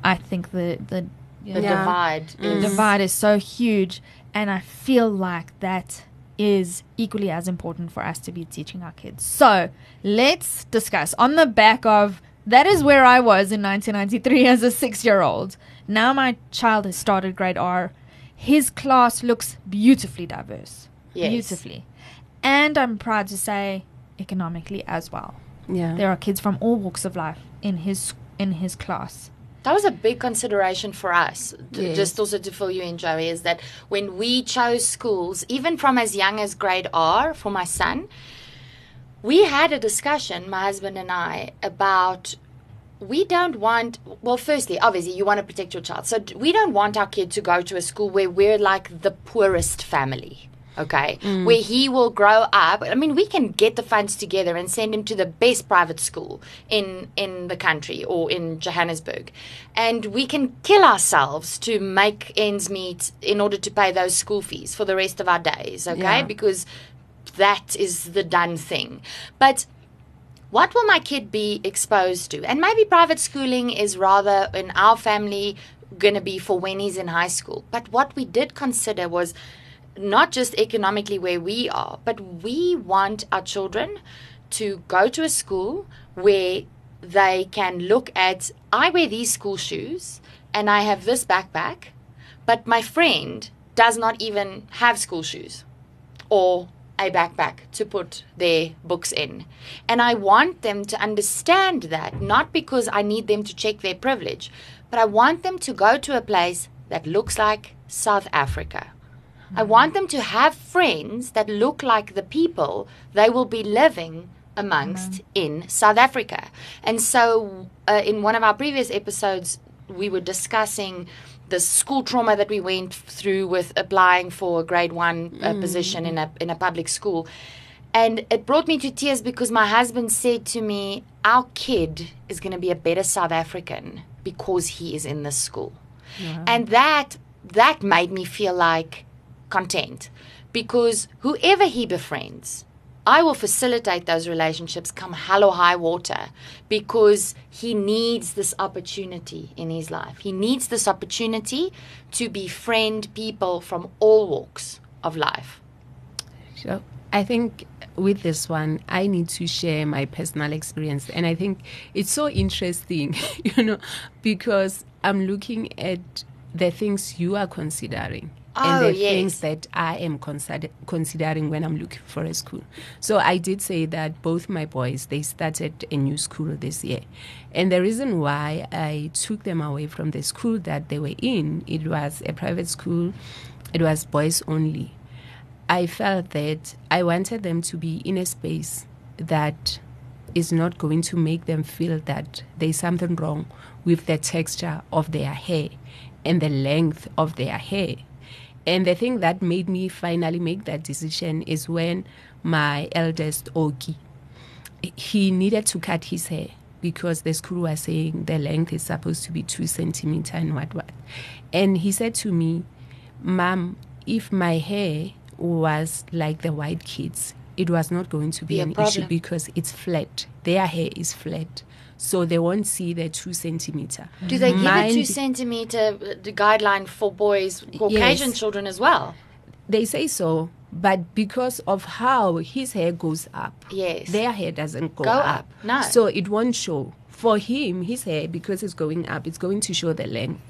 I think the the The divide the is divide is so huge and I feel like that is equally as important for us to be teaching our kids. So let's discuss on the back of that is where I was in 1993 as a six year old. Now my child has started grade R. His class looks beautifully diverse. Yes. Beautifully. And I'm proud to say economically as well. Yeah. There are kids from all walks of life in his in his class. That was a big consideration for us. D- Yes. Just also to fill you in, Joey, is that when we chose schools, even from as young as grade R for my son, we had a discussion, my husband and I, about we don't want, well, firstly, obviously, you want to protect your child. So we don't want our kid to go to a school where we're like the poorest family. Okay, mm. where he will grow up. I mean, we can get the funds together and send him to the best private school in in the country or in Johannesburg, and we can kill ourselves to make ends meet in order to pay those school fees for the rest of our days. Okay, Yeah. because that is the done thing. But what will my kid be exposed to? And maybe private schooling is rather in our family going to be for when he's in high school. But what we did consider was not just economically where we are, but we want our children to go to a school where they can look at I wear these school shoes and I have this backpack, but my friend does not even have school shoes or a backpack to put their books in. And I want them to understand that, not because I need them to check their privilege, but I want them to go to a place that looks like South Africa. I want them to have friends that look like the people they will be living amongst in South Africa. And so, uh, in one of our previous episodes, we were discussing the school trauma that we went through with applying for a grade one uh, position in a in a public school. And it brought me to tears because my husband said to me, Our kid is going to be a better South African because he is in this school. And that that made me feel like content because whoever he befriends, I will facilitate those relationships come hell or high water because he needs this opportunity in his life. He needs this opportunity to befriend people from all walks of life. So I think with this one, I need to share my personal experience. And I think it's so interesting, you know, because I'm looking at the things you are considering. And Oh, the yes. things that I am consider- considering when I'm looking for a school. So I did say that both my boys they started a new school this year, and the reason why I took them away from the school that they were in, it was a private school, it was boys only. I felt that I wanted them to be in a space that is not going to make them feel that there's something wrong with the texture of their hair and the length of their hair. And the thing that made me finally make that decision is when my eldest Oki, he needed to cut his hair because the school was saying the length is supposed to be two centimeter and what what. And he said to me, Mom, if my hair was like the white kids, it was not going to be, Be an issue because it's flat. Their hair is flat. So they won't see the two centimeter. Do they give Mine a two centimeter uh, the guideline for boys, Caucasian Yes. children as well? They say so, but because of how his hair goes up, Yes. their hair doesn't go, Go up. up, no. So it won't show. For him, his hair, because it's going up, it's going to show the length.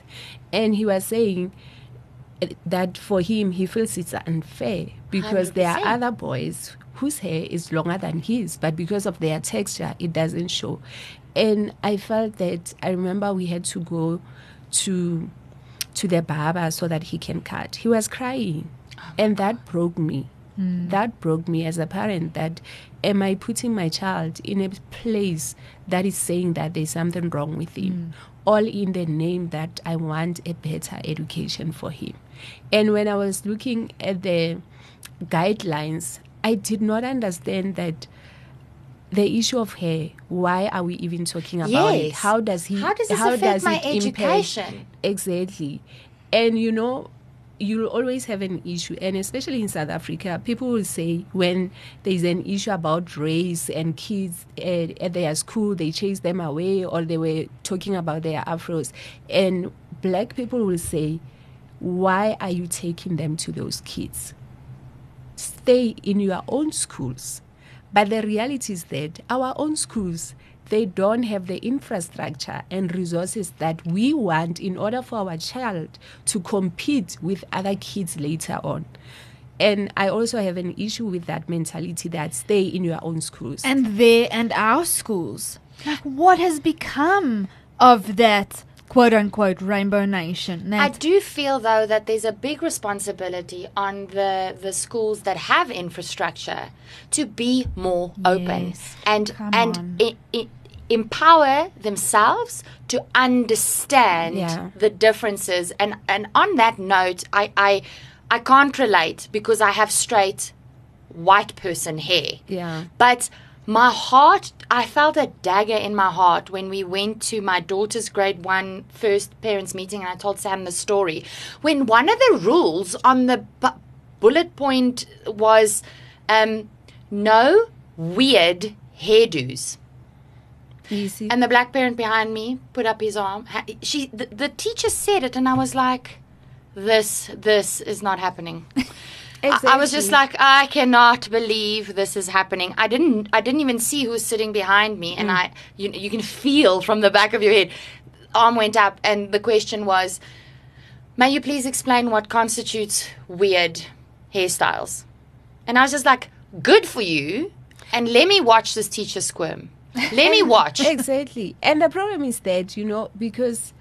And he was saying eh, that for him, he feels it's unfair because there are other boys whose hair is longer than his, but because of their texture, it doesn't show. And I felt that I remember we had to go to to the barber so that he can cut. He was crying, oh and that broke me. Hmm. That broke me as a parent. That am I putting my child in a place that is saying that there's something wrong with him, hmm. all in the name that I want a better education for him. And when I was looking at the guidelines, I did not understand that the issue of hair. Why are we even talking about it? How does he? How does affect my it impact- education? Exactly. And you know, you'll always have an issue. And especially in South Africa, people will say when there's an issue about race and kids at, at their school, they chase them away or they were talking about their afros. And black people will say, why are you taking them to those kids? Stay in your own schools. But the reality is that our own schools, they don't have the infrastructure and resources that we want in order for our child to compete with other kids later on. And I also have an issue with that mentality that stay in your own schools. and they and our schools. Like, what has become of that quote unquote rainbow nation? I do feel though that there's a big responsibility on the the schools that have infrastructure to be more open Yes. and Come and on. i- i- empower themselves to understand Yeah. the differences and and on that note I I I can't relate because I have straight white person hair. yeah. But my heart, I felt a dagger in my heart when we went to my daughter's grade one first parents' meeting and I told Sam the story. When one of the rules on the bu- bullet point was um, no weird hairdos. See? And the black parent behind me put up his arm. She, the, the teacher said it, and I was like, "This, this is not happening." I, I was just like, I cannot believe this is happening. I didn't, I didn't even see who was sitting behind me, and mm. I, you, you can feel from the back of your head, arm went up, and the question was, "May you please explain what constitutes weird hairstyles?" And I was just like, "Good for you," and let me watch this teacher squirm. Let me watch. Exactly. And the problem is that, you know, because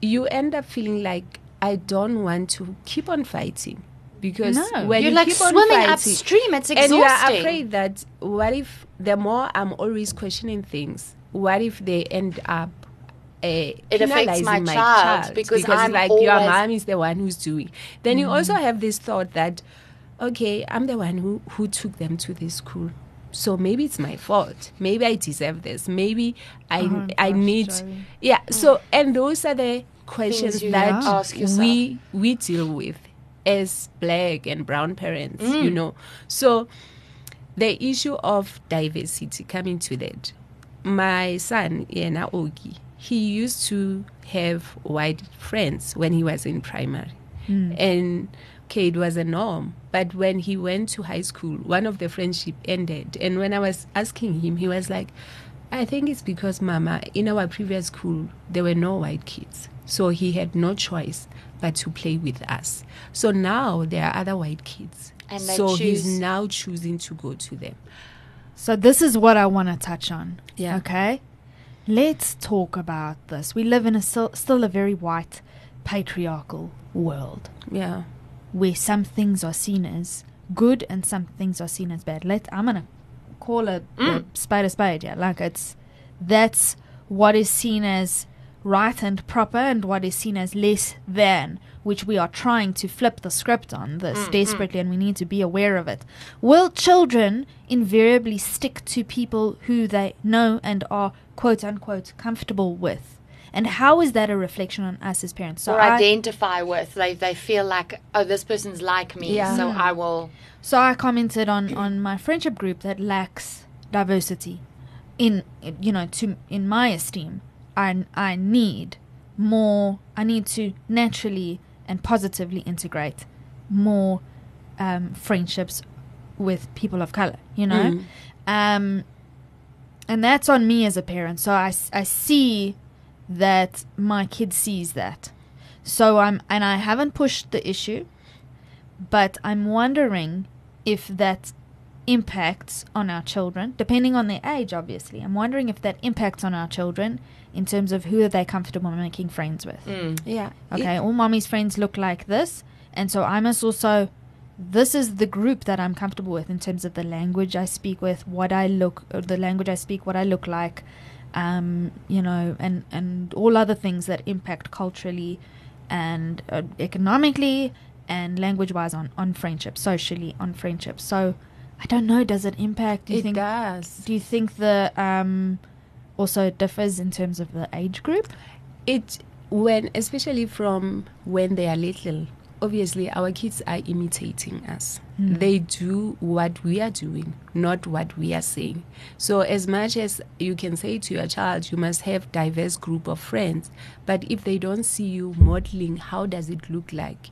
you end up feeling like I don't want to keep on fighting. Because No. when You're you like keep on swimming fighting, upstream. It's exhausting. and you are afraid that what if the more I'm always questioning things, what if they end up uh, It affects my my child because it's I'm like your mom is the one who's doing. Then you also mm. have this thought that, okay, I'm the one who who took them to this school. So maybe it's my fault. Maybe I deserve this. Maybe I Oh, I gosh, need Joey. yeah. So mm. and those are the questions that ask we we deal with as black and brown parents. You Mm. know, so the issue of diversity coming to that. My son, Yena Ogi, he used to have white friends when he was in primary. And okay, it was a norm. But when he went to high school, one of the friendship ended. And when I was asking him, he was like, I think it's because Mama, in our previous school, there were no white kids. So he had no choice but to play with us. So now there are other white kids. And they so he's now choosing to go to them. So this is what I want to touch on. Yeah. Okay. Let's talk about this. We live in a still, still a very white, patriarchal world Yeah. where some things are seen as good and some things are seen as bad. Let I'm gonna call a, a mm. spade a spade. Yeah, like it's that's what is seen as right and proper and what is seen as less than, which we are trying to flip the script on this mm, mm. desperately, and we need to be aware of it. Will children invariably stick to people who they know and are quote unquote comfortable with? And how is that a reflection on us as parents? So or I- identify with. They they feel like, oh, this person's like me, Yeah. so I will. So I commented on on my friendship group that lacks diversity. In you know, to in my esteem, I I need more. I need to naturally and positively integrate more um, friendships with people of color. You know, Mm. um, and that's on me as a parent. So I, I see that my kid sees that. So I'm and I haven't pushed the issue but I'm wondering if that impacts on our children, depending on their age, obviously. I'm wondering if that impacts on our children in terms of who are they comfortable making friends with. Mm. Yeah. Okay, all mommy's friends look like this, and so I must also. This is the group that I'm comfortable with in terms of the language I speak with, what I look, or the language I speak, what I look like, um, you know, and and all other things that impact culturally and uh, economically and language-wise on on friendship, socially on friendship. So I don't know. Does it impact? Do you it think? does. Do you think the um also it differs in terms of the age group? it when especially from when they are little obviously our kids are imitating us. Hmm. They do what we are doing not what we are saying. So as much as you can say to your child you must have diverse group of friends but if they don't see you modeling how does it look like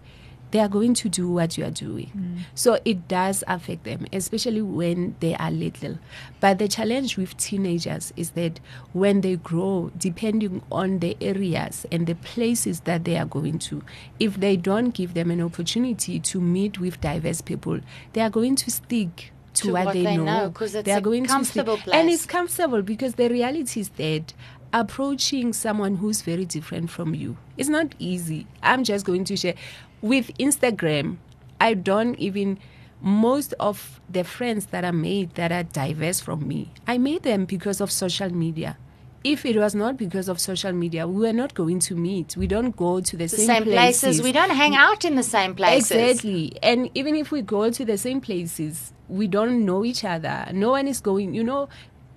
they are going to do what you are doing. Mm. So it does affect them, especially when they are little. But the challenge with teenagers is that when they grow, depending on the areas and the places that they are going to, if they don't give them an opportunity to meet with diverse people, they are going to stick to, To what, what they, know. know, they are a going comfortable to stick. And it's comfortable because the reality is that approaching someone who's very different from you. It's not easy. I'm just going to share with Instagram. I don't even most of the friends that I made that are diverse from me, I made them because of social media. If it was not because of social media, we were not going to meet. We don't go to the, The same, same places. We don't hang out in the same places. Exactly. And even if we go to the same places, we don't know each other. No one is going, you know,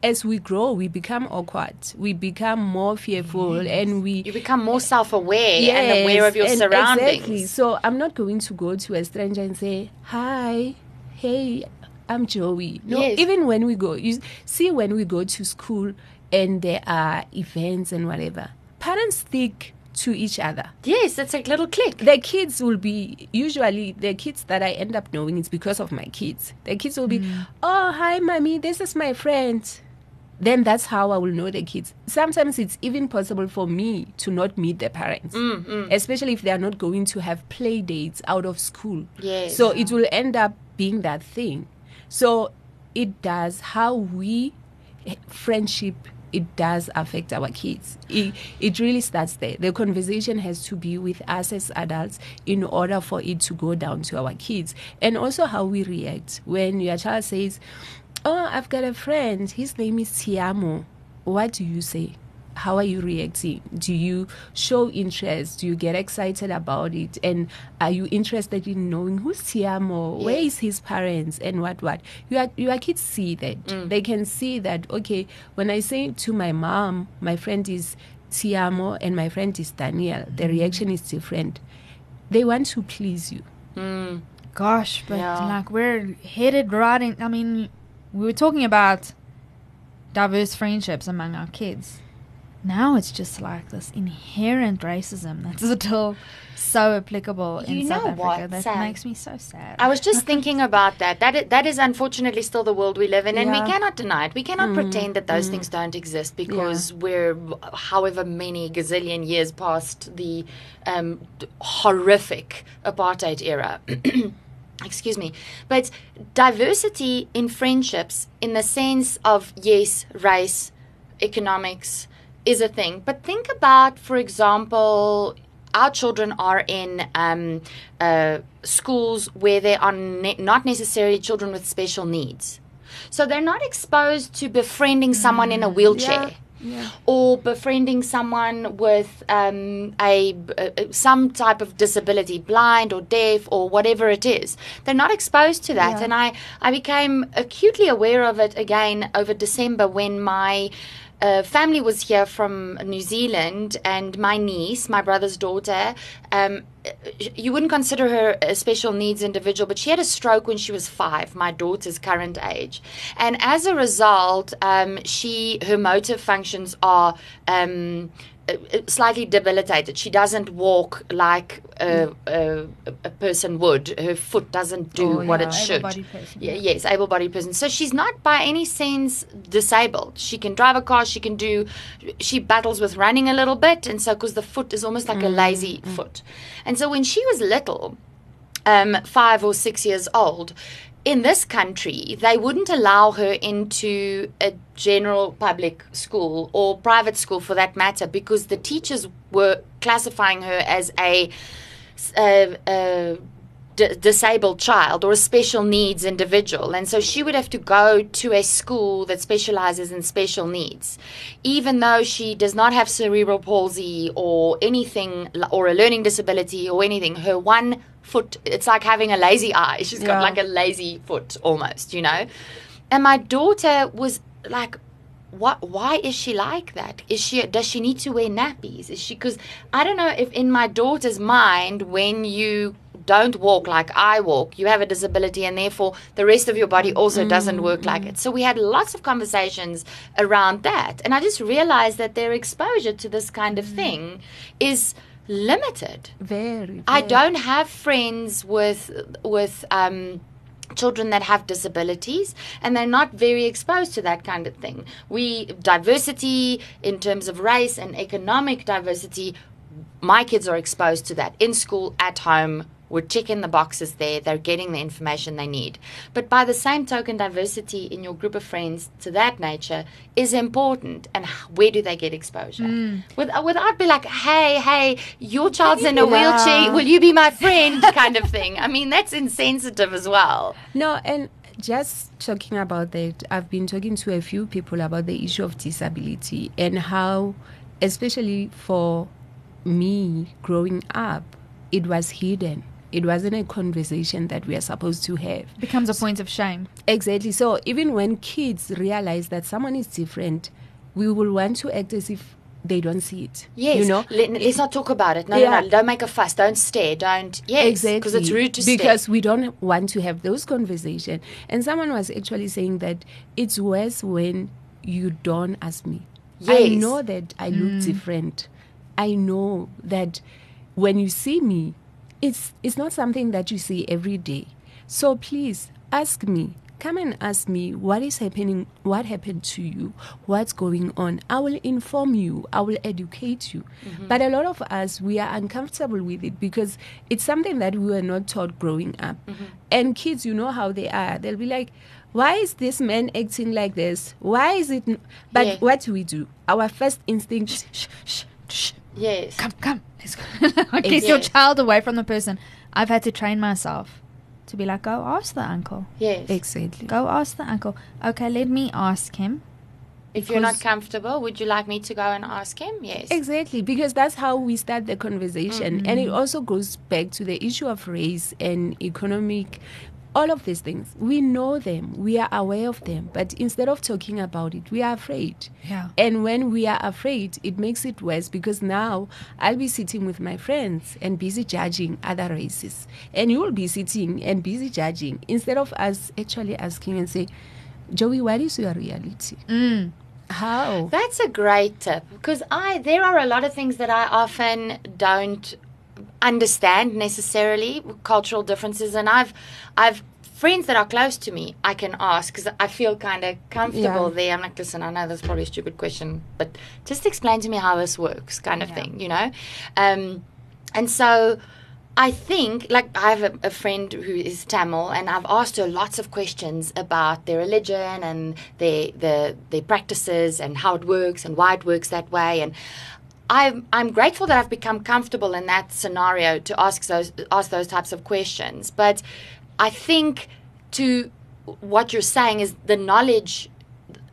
as we grow, we become awkward. We become more fearful and we You become more self-aware and aware of your surroundings. Exactly. So I'm not going to go to a stranger and say, "Hi, hey, I'm Joey." No, Yes. even when we go, you see, when we go to school, and there are events and whatever, parents stick to each other. Yes, it's like little click. The kids will be usually the kids that I end up knowing is because of my kids. The kids will be, mm. oh hi mommy, this is my friend. Then that's how I will know the kids. Sometimes it's even possible for me to not meet the parents, mm, mm. especially if they are not going to have play dates out of school. Yes. So it will end up being that thing. So it does how we friendship it does affect our kids. It, it really starts there. The conversation has to be with us as adults in order for it to go down to our kids. And also how we react when your child says, Oh, I've got a friend, his name is Tiamo. What do you say? How are you reacting? Do you show interest? Do you get excited about it? And are you interested in knowing who's Tiamo? Where is his parents? And what what? Your your kids see that. Mm. They can see that, okay, when I say to my mom, my friend is Tiamo and my friend is Daniel, the mm-hmm. reaction is different. They want to please you. Mm. Gosh, but Yeah. like we're headed right in. I mean, we were talking about diverse friendships among our kids. Now it's just like this inherent racism that's still so applicable in You South Africa. what, that Sam? makes me so sad. I was just thinking about that. That is, that is unfortunately still the world we live in, and Yeah. we cannot deny it. We cannot pretend that those things don't exist because we're however many gazillion years past the um, horrific apartheid era. Excuse me. But diversity in friendships, in the sense of yes, race, economics, is a thing. But think about, for example, our children are in um, uh, schools where they are ne- not necessarily children with special needs. So they're not exposed to befriending someone in a wheelchair. Or befriending someone with um, a, a some type of disability, blind or deaf or whatever it is. They're not exposed to that, and I I became acutely aware of it again over December when my uh, family was here from New Zealand, and my niece, my brother's daughter, um, you wouldn't consider her a special needs individual, but she had a stroke when she was five, my daughter's current age, and as a result, um, she her motor functions are. Um, Uh, uh, slightly debilitated. She doesn't walk like a, a, a person would. Her foot doesn't do Oh, what yeah, it should. person, Yeah, yes, able-bodied person. So she's not by any sense disabled. She can drive a car. She can do. She battles with running a little bit, and so because the foot is almost like a mm, lazy mm. foot, and so when she was little, um, five or six years old, in this country, they wouldn't allow her into a general public school or private school for that matter because the teachers were classifying her as a, a, a d- disabled child or a special needs individual. And so she would have to go to a school that specializes in special needs. Even though she does not have cerebral palsy or anything, or a learning disability or anything, her one foot, it's like having a lazy eye. She's got Yeah. like a lazy foot almost, you know? And my daughter was like, what why is she like that is she does she need to wear nappies is she because i don't know if in my daughter's mind when you don't walk like i walk you have a disability and therefore the rest of your body also doesn't work like it so we had lots of conversations around that and i just realized that their exposure to this kind of thing is limited Very. I don't have friends with with um, children that have disabilities, and they're not very exposed to that kind of thing. We diversity in terms of race and economic diversity. My kids are exposed to that in school, at home. We're checking the boxes there. They're getting the information they need. But by the same token, diversity in your group of friends to that nature is important. And where do they get exposure? With, uh, without be like, hey, hey, your child's in a wheelchair. Will you be my friend? kind of thing. I mean, that's insensitive as well. No, and just talking about that, I've been talking to a few people about the issue of disability and how, especially for me growing up, it was hidden. It wasn't a conversation that we are supposed to have. becomes a point of shame. Exactly. So even when kids realize that someone is different, we will want to act as if they don't see it. Yes. You know? Let, us not talk about it. No, Yeah. no, no. Don't make a fuss. Don't stare. Don't. Yes. Exactly. Because it's rude to because stare. we don't want to have those conversations. And someone was actually saying that it's worse when you don't ask me. I know that I look mm. different. I know that when you see me, it's it's not something that you see every day. So please ask me. Come and ask me what is happening, what happened to you, what's going on. I will inform you, I will educate you. Mm-hmm. But a lot of us, we are uncomfortable with it because it's something that we were not taught growing up. Mm-hmm. And kids, you know how they are. They'll be like, why is this man acting like this? Why is it? n-" But Yeah. what do we do? Our first instinct, Shh, shh, shh. Yes. Come, come. Let's go. Get your Yes. child away from the person. I've had to train myself to be like, go ask the uncle. Yes. exactly. Go ask the uncle. Okay, let me ask him. If you're not comfortable, would you like me to go and ask him? Yes. Exactly, because that's how we start the conversation. And it mm-hmm. also goes back to the issue of race and economic, all of these things. We know them, we are aware of them, but instead of talking about it, we are afraid. Yeah. And when we are afraid, it makes it worse because now I'll be sitting with my friends and busy judging other races. And you will be sitting and busy judging instead of us actually asking and say, Joey, what is your reality? Mm. How? That's a great tip because I there are a lot of things that I often don't understand necessarily cultural differences and I've I've friends that are close to me I can ask because I feel kind of comfortable Yeah. there I'm like listen I know that's probably a stupid question but just explain to me how this works kind of Yeah. thing you know um and so I think, like, I have a, a friend who is Tamil, and I've asked her lots of questions about their religion and their their their practices and how it works and why it works that way. And I'm I'm grateful that I've become comfortable in that scenario to ask those ask those types of questions. But I think to what you're saying is the knowledge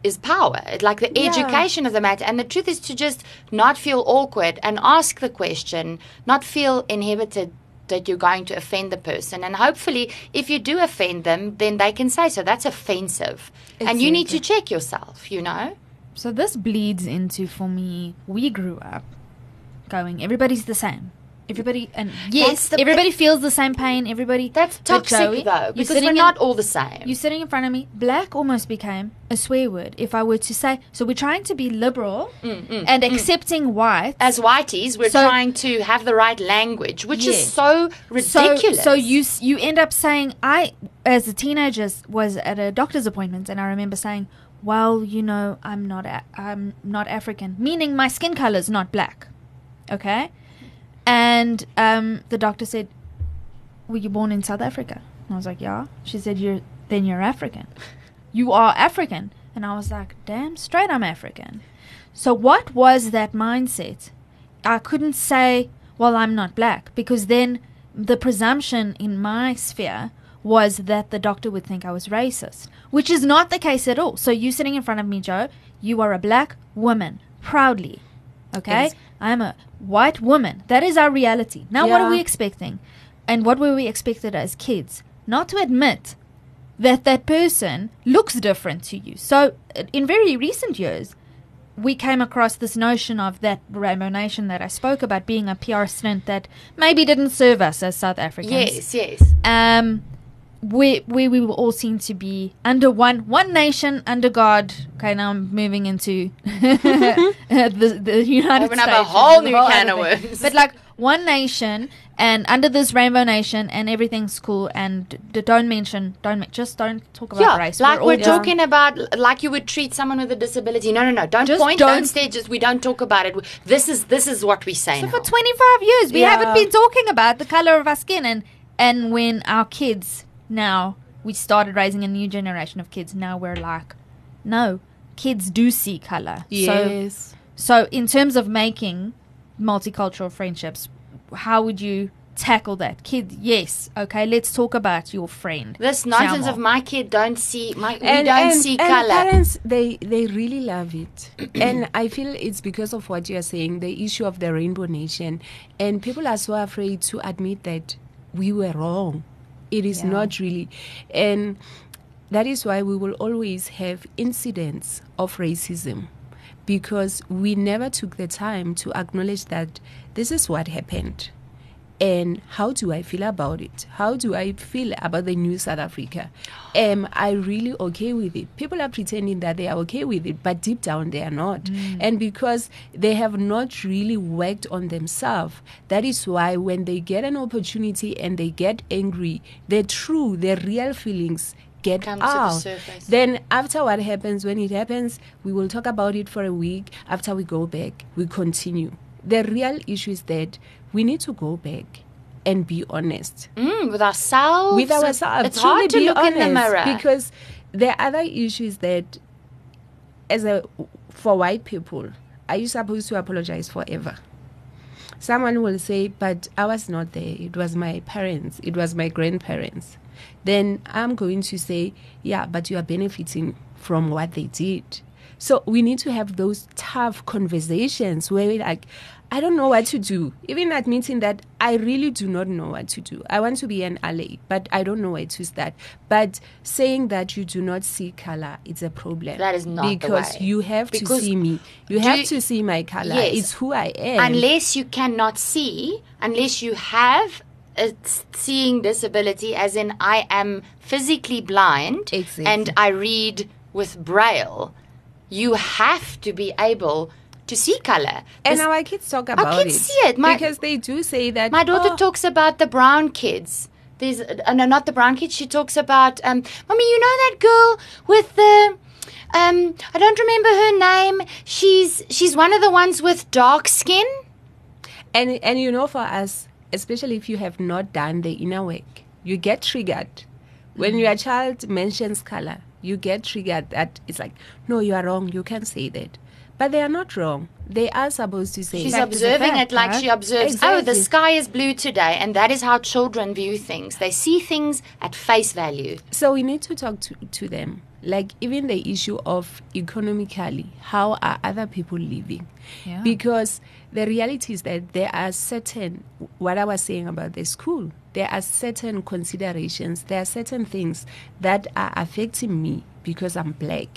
is power. It's like the Yeah. education of the matter. And the truth is to just not feel awkward and ask the question, not feel inhibited that you're going to offend the person. And hopefully, if you do offend them, then they can say so. That's offensive. And you need to check yourself, you know? So this bleeds into for me. We grew up going. Everybody's the same. Everybody and yes, everybody feels the same pain. Everybody. That's toxic, Joey, though, because we're in- not all the same. You're sitting in front of me. Black almost became a swear word. If I were to say, so we're trying to be liberal Mm, and accepting white. As whiteys, we're So- trying to have the right language, which Yeah. is so ridiculous. So, so you you end up saying, I, as a teenager, was at a doctor's appointment, and I remember saying, "Well, you know, I'm not a- I'm not African," meaning my skin color is not black. Okay, and um, the doctor said, "Were you born in South Africa?" And I was like, "Yeah." She said, "You're then you're African. You are African." And I was like, "Damn straight, I'm African." So what was that mindset? I couldn't say, well, I'm not black, because then the presumption in my sphere was that the doctor would think I was racist, which is not the case at all. So you sitting in front of me, Joe, you are a black woman, proudly. Okay? Yes. I'm a white woman. That is our reality. Now, what are we expecting? And what were we expected as kids? Not to admit that that person looks different to you. So, uh, in very recent years, we came across this notion of that Rainbow Nation that I spoke about being a PR stint that maybe didn't serve us as South Africans. yes, yes. Um, where, where we were all seen to be under one one nation under God. Okay, now I'm moving into the the United Open States. up a whole new can of worms. But like one nation and under this Rainbow Nation and everything's cool and d- don't mention don't men- just don't talk about Yeah, race. like we're, just- talking about, like you would treat someone with a disability. No, no, no. Don't Just point. Don't, don't- stare. Just we don't talk about it. This is this is what we say So now. for 25 years, we Yeah. haven't been talking about the color of our skin, and and when our kids now we started raising a new generation of kids. Now we're like, no, kids do see color. So Yes. so in terms of making multicultural friendships, how would you tackle that? Kid, yes, okay, let's talk about your friend. this nonsense Xiaomo. of my kid don't see my we and, don't and, see and color. parents they they really love it and i feel it's because of what you're saying the issue of the rainbow nation and people are so afraid to admit that we were wrong it is Yeah. not really and that is why we will always have incidents of racism because we never took the time to acknowledge that this is what happened and how do I feel about it? How do I feel about the new South Africa? Am I really okay with it? People are pretending that they are okay with it, but deep down they are not. Mm. And because they have not really worked on themselves, that is why when they get an opportunity and they get angry, their true, their real feelings get Come the out. surface. Then after what happens, when it happens, we will talk about it for a week. After we go back, we continue. The real issue is that we need to go back and be honest Mm, with ourselves. with ourselves. It's hard to look in the mirror. because there are other issues that, as a for white people, are you supposed to apologize forever? Someone will say, "But I was not there. It was my parents. It was my grandparents." Then I'm going to say, "Yeah, but you are benefiting from what they did." So we need to have those tough conversations where like, I don't know what to do. Even admitting that I really do not know what to do. I want to be an ally, but I don't know where to start. But saying that you do not see color, it's a problem. That is not because you have Because to see me. You have you- to see my color. Yes. It's who I am. unless you cannot see, unless you have a seeing disability, as in I am physically blind Exactly. and I read with braille, you have to be able to see color. and This- our kids talk about kids it. see it. My- because they do say that. My daughter "Oh, talks about the brown kids. There's uh, no, not the brown kids. She talks about, um, mommy, you know that girl with the, um, I don't remember her name. She's she's one of the ones with dark skin. And and you know, for us, especially if you have not done the inner work, you get triggered. When your child mentions color, you get triggered that it's like, no, you are wrong. You can't say that. But they are not wrong. They are supposed to say She's Fact observing fact, it like right? she observes. Oh, the sky is blue today, and that is how children view things. They see things at face value. So we need to talk to, to them. Like even the issue of economically, how are other people living? Yeah. Because the reality is that there are certain, what I was saying about the school, there are certain considerations, there are certain things that are affecting me because I'm black,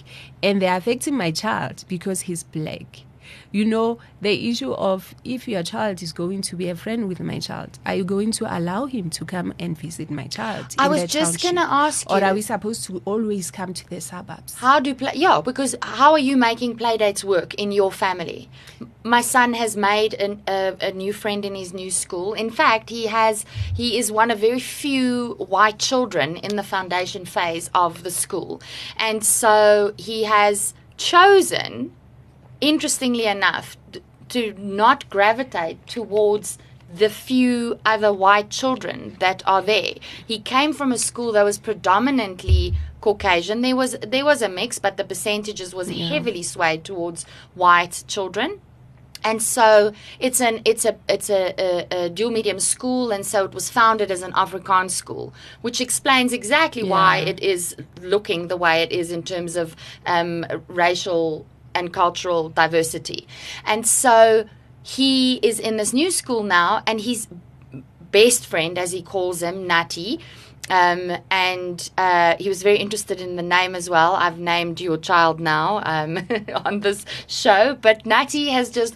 and they're affecting my child because he's black. You know, the issue of if your child is going to be a friend with my child, are you going to allow him to come and visit my child? I was just gonna ask Or are we supposed to always come to the suburbs? How do play? Yeah, because how are you making play dates work in your family? My son has made an, a, a new friend in his new school. In fact, he has he is one of very few white children in the foundation phase of the school, and so he has chosen interestingly enough, to not gravitate towards the few other white children that are there. He came from a school that was predominantly Caucasian. There was there was a mix, but the percentages was heavily swayed towards white children. And so it's an it's a it's a, a, a dual medium school, and so it was founded as an Afrikaans school, which explains exactly why it is looking the way it is in terms of um, racial and cultural diversity. And so he is in this new school now, and his best friend, as he calls him, Nati. Um, and uh, he was very interested in the name as well. I've named your child now um, on this show, but Nati has just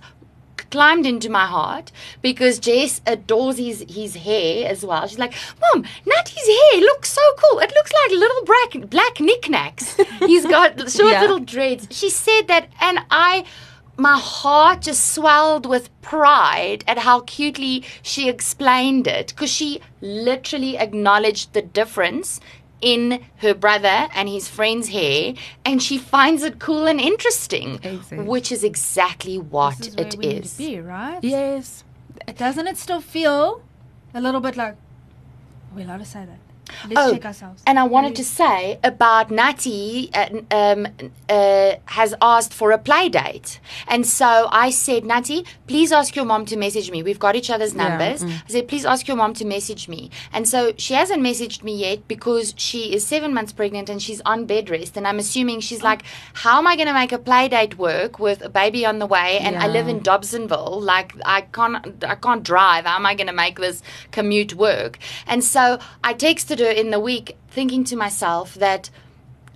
climbed into my heart because Jess adores his, his hair as well. She's like, Mom, Natty's hair looks so cool. It looks like little black, black knickknacks. He's got short Yeah. little dreads. She said that, and I, my heart just swelled with pride at how cutely she explained it because she literally acknowledged the difference in her brother and his friend's hair and she finds it cool and interesting Exactly. which is exactly what This is where it we need to be, right? Yes. Doesn't it still feel a little bit like are we allowed to say that? Let's Oh, check ourselves. And I wanted to say about Natty uh, um, uh, has asked for a play date. And so I said, Natty, please ask your mom to message me. We've got each other's Yeah, numbers. I said, please ask your mom to message me. And so she hasn't messaged me yet because she is seven months pregnant and she's on bed rest. And I'm assuming she's like, how am I going to make a play date work with a baby on the way? And I live in Dobsonville. Like I can't, I can't drive. How am I going to make this commute work? And so I texted in the week, thinking to myself that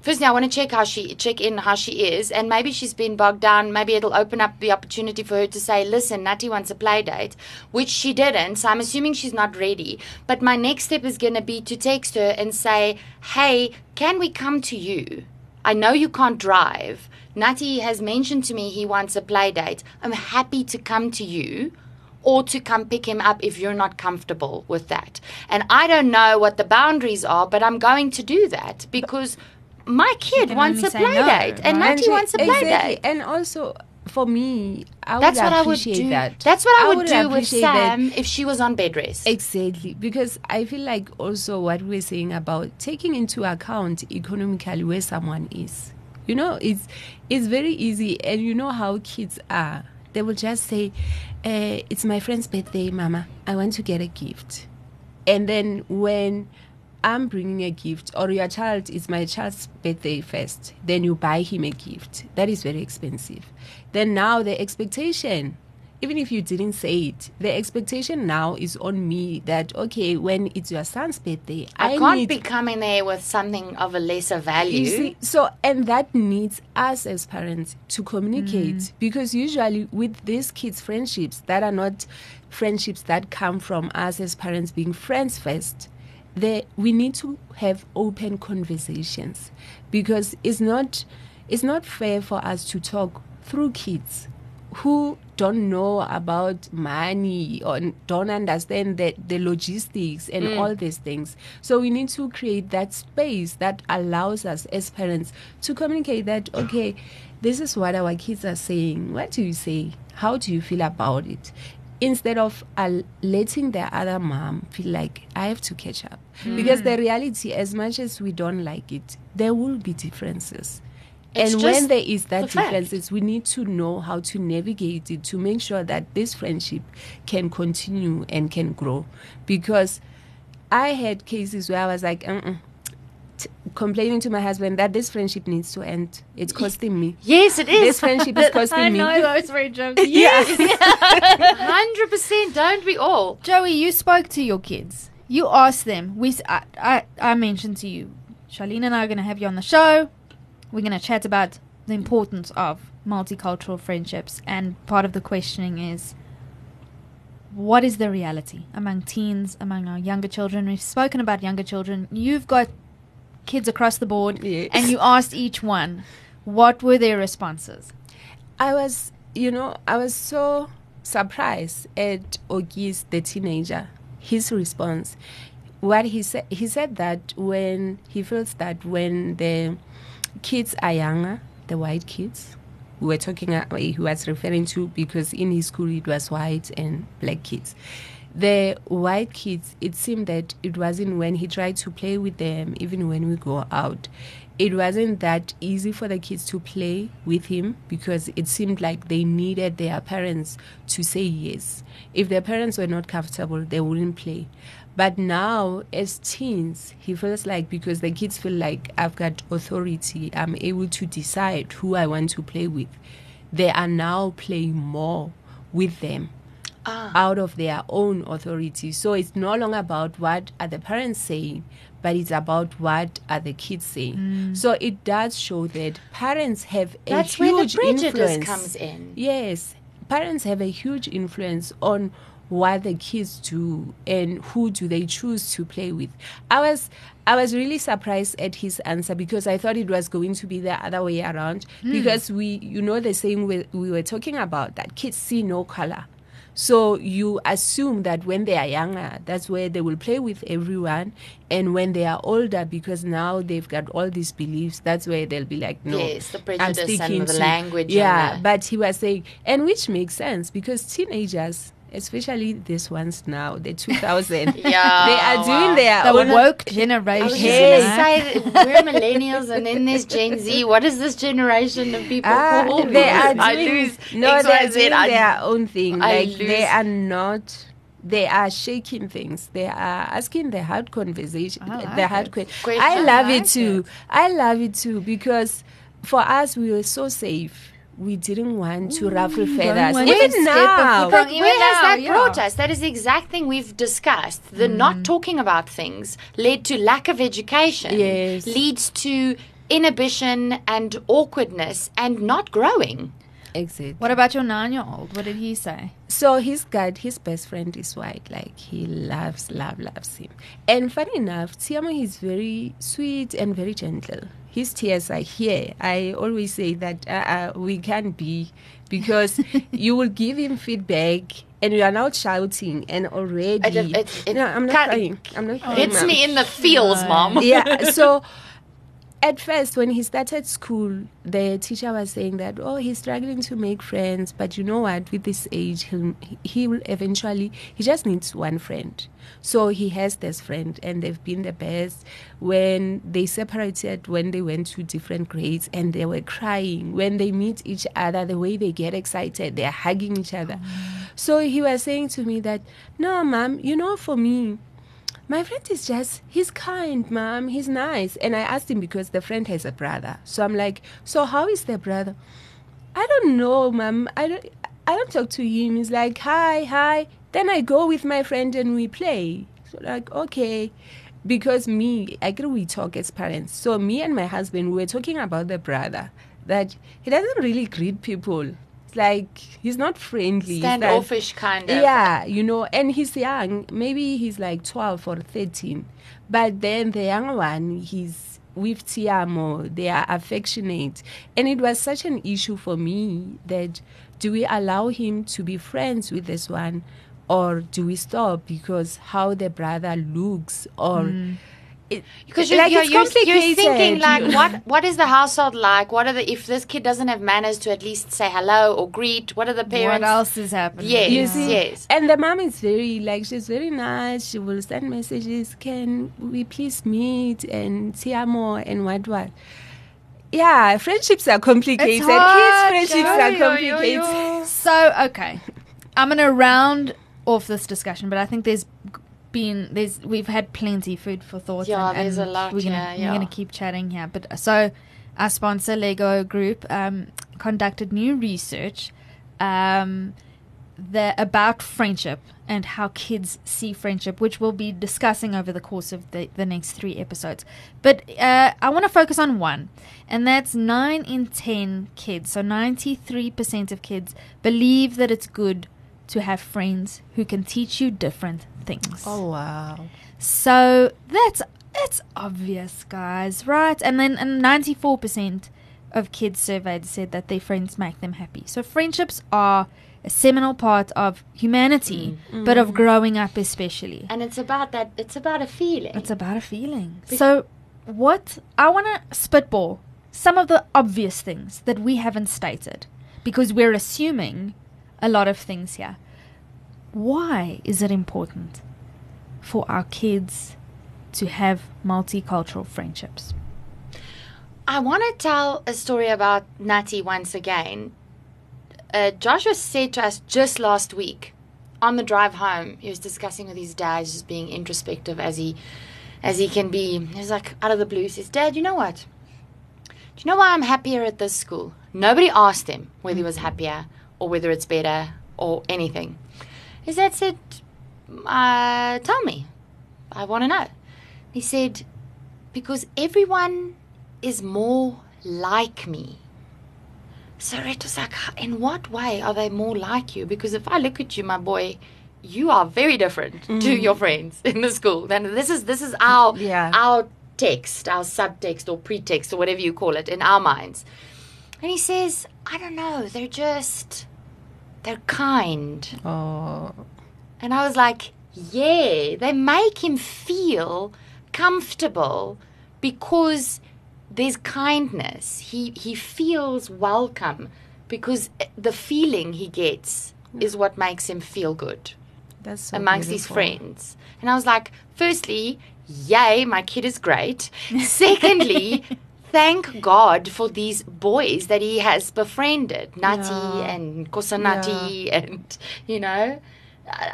Firstly, I want to check how she check in how she is, and maybe she's been bogged down. Maybe it'll open up the opportunity for her to say, "Listen, Natty wants a play date," which she didn't. So I'm assuming she's not ready. But my next step is going to be to text her and say, "Hey, can we come to you? I know you can't drive. Natty has mentioned to me he wants a play date. I'm happy to come to you." Or to come pick him up if you're not comfortable with that. And I don't know what the boundaries are, but I'm going to do that because my kid wants a play no, date and right? Wants a play exactly. date. And also, for me, I That's would what I would do. that. That's what I, would, do with appreciate that. Sam if she was on bed rest. Exactly, because I feel like also what we're saying about taking into account economically where someone is. You know, it's it's very easy, and you know how kids are. They will just say, uh, "It's my friend's birthday, Mama. I want to get a gift," and then when I'm bringing a gift, or your child is my child's birthday first, then you buy him a gift. That is very expensive. Then now the expectation even if you didn't say it, the expectation now is on me that okay, when it's your son's birthday, I, I, can't need be coming there with something of a lesser value. you see, so and that needs us as parents to communicate mm. because usually with these kids' friendships that are not friendships that come from us as parents being friends first, they, we need to have open conversations because it's not it's not fair for us to talk through kids who don't know about money or don't understand the, the logistics and all these things. So we need to create that space that allows us as parents to communicate that, okay, this is what our kids are saying. What do you say? How do you feel about it? Instead of uh, letting the other mom feel like I have to catch up. Because the reality, as much as we don't like it, there will be differences. It's and when there is that the fact. differences, we need to know how to navigate it to make sure that this friendship can continue and can grow. Because I had cases where I was like, uh-uh, t- complaining to my husband that this friendship needs to end. It's costing me. yes, it is. This friendship is costing I me. I know those three jokes. Yeah. Hundred percent. Don't we all? Joey, you spoke to your kids. You asked them. We, s- I, I, I mentioned to you, Charlene and I are going to have you on the show. We're going to chat about the importance of multicultural friendships, and part of the questioning is, what is the reality among teens, among our younger children? We've spoken about younger children. You've got kids across the board, Yes. and you asked each one, what were their responses? I was, you know, I was so surprised at Ogis, the teenager, his response. What he said, he said that when he feels that when the kids are younger, the white kids, we were talking, uh, he was referring to because in his school it was white and black kids. The white kids, it seemed that it wasn't when he tried to play with them, even when we go out, it wasn't that easy for the kids to play with him because it seemed like they needed their parents to say yes. If their parents were not comfortable, they wouldn't play. But now, as teens, he feels like because the kids feel like I've got authority, I'm able to decide who I want to play with. They are now playing more with them ah. out of their own authority. So it's no longer about what are the parents saying, but it's about what are the kids saying. Mm. So it does show that parents have a That's where the huge prejudice influence. comes in. Yes, parents have a huge influence on what the kids do and who do they choose to play with. I was I was really surprised at his answer because I thought it was going to be the other way around hmm. because we you know the same way we were talking about that kids see no color. So you assume that when they are younger, that's where they will play with everyone, and when they are older, because now they've got all these beliefs, that's where they'll be like, no, Yes, the I'm prejudice and the to- language Yeah, but he was saying, and which makes sense because teenagers, especially these ones now, the 2000, Yeah, they are wow. doing their The own. woke generation. Yes. gonna say that we're millennials and then there's Gen Z. What is this generation of people Ah, called? they are I doing, lose no, X, they're doing I- their own thing. I like they are not. They are shaking things. They are asking the hard conversation. Like the hard que- Question. I I love like it too. I love it too because for us we were so safe. We didn't want to mm, ruffle feathers. want to Even step now, But Even where has now, that yeah. brought us? That is the exact thing we've discussed. The mm. not talking about things led to lack of education. Yes. Leads to inhibition and awkwardness and not growing. Exactly. What about your nine-year-old? What did he say? So he's got his best friend is white. Like he loves, love, loves him. And funny enough, Tiamo is very sweet and very gentle. His tears are here. I always say that uh, uh, we can't be because you will give him feedback and you are now shouting and already. It- it- it no, I'm not crying. I'm not crying. Hits me in the feels, mom. yeah. So at first, when he started school, the teacher was saying that, oh, he's struggling to make friends, but you know what? With this age, he'll, he will eventually, he just needs one friend. So he has this friend, and they've been the best. When they separated, when they went to different grades, and they were crying. When they meet each other, the way they get excited, they're hugging each other. Mm. So he was saying to me that, no, mom, you know, for me, my friend is just he's kind mom he's nice. And i asked him because the friend has a brother. So i'm like so how is the brother? I don't know mom i don't i don't talk to him. He's like hi hi. Then i go with my friend and we play. So like okay. Because me i agree we talk as parents. So me and my husband we were talking about the brother. That he doesn't really greet people it's like he's not friendly He's like- Standoffish kind of. yeah, you know, and he's young. Maybe he's like 12 or 13. But then the young one, he's with Tiamo. They are affectionate. And it was such an issue for me that do we allow him to be friends with this one or do we stop because how the brother looks or. It, Because you're, like, you're, it's you're, you're thinking like, what what is the household like? What are the if this kid doesn't have manners to at least say hello or greet? What are the parents? What else is happening? Yes, You see, yes. and the mom is very like she's very nice. She will send messages. Can we please meet and see more and what what? Yeah, friendships are complicated. It's hard, Kids' friendships yo, are yo, complicated. yo, yo. So okay, I'm gonna round off this discussion, but I think there's been there's we've had plenty food for thought. Yeah, and, there's a and lot, We're gonna yeah, we're gonna keep chatting here, but uh, so our sponsor Lego Group um, conducted new research. Um, the about friendship and how kids see friendship, which we'll be discussing over the course of the, the next three episodes. But uh, I want to focus on one, and that's nine in ten kids. So ninety three percent of kids believe that it's good to have friends who can teach you different things. Oh wow! So that's it's obvious, guys, right? And then and ninety four percent of kids surveyed said that their friends make them happy. So friendships are a seminal part of humanity, mm. but of mm. growing up especially. And it's about that. It's about a feeling. It's about a feeling. So what I want to spitball some of the obvious things that we haven't stated because we're assuming a lot of things here. Why is it important for our kids to have multicultural friendships? I want to tell a story about Natty once again. Uh, Joshua said to us just last week on the drive home, he was discussing with his dad, just being introspective as he as he can be. He's like out of the blue, says, Dad, you know what? Do you know why I'm happier at this school? Nobody asked him whether he was happier or whether it's better or anything. His dad said, uh, Tell me. I want to know. He said, Because everyone is more like me. So Red was like, in what way are they more like you? Because if I look at you, my boy, you are very different to your friends in the school. Then this is this is our Yeah. our text, our subtext or pretext or whatever you call it in our minds. And he says, I don't know, they're just they're kind. Oh, And I was like, yeah, they make him feel comfortable because there's kindness. He he feels welcome because the feeling he gets is what makes him feel good that's so amongst his friends. And I was like, firstly, yay, my kid is great. Secondly, thank God for these boys that he has befriended, Nati Yeah. and Kosanati, and you know.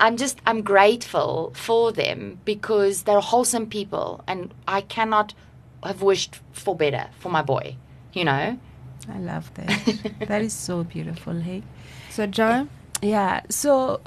I'm just I'm grateful for them because they're wholesome people and I cannot have wished for better for my boy, you know. I love that. that is so beautiful. Hey. So John. Yeah. So,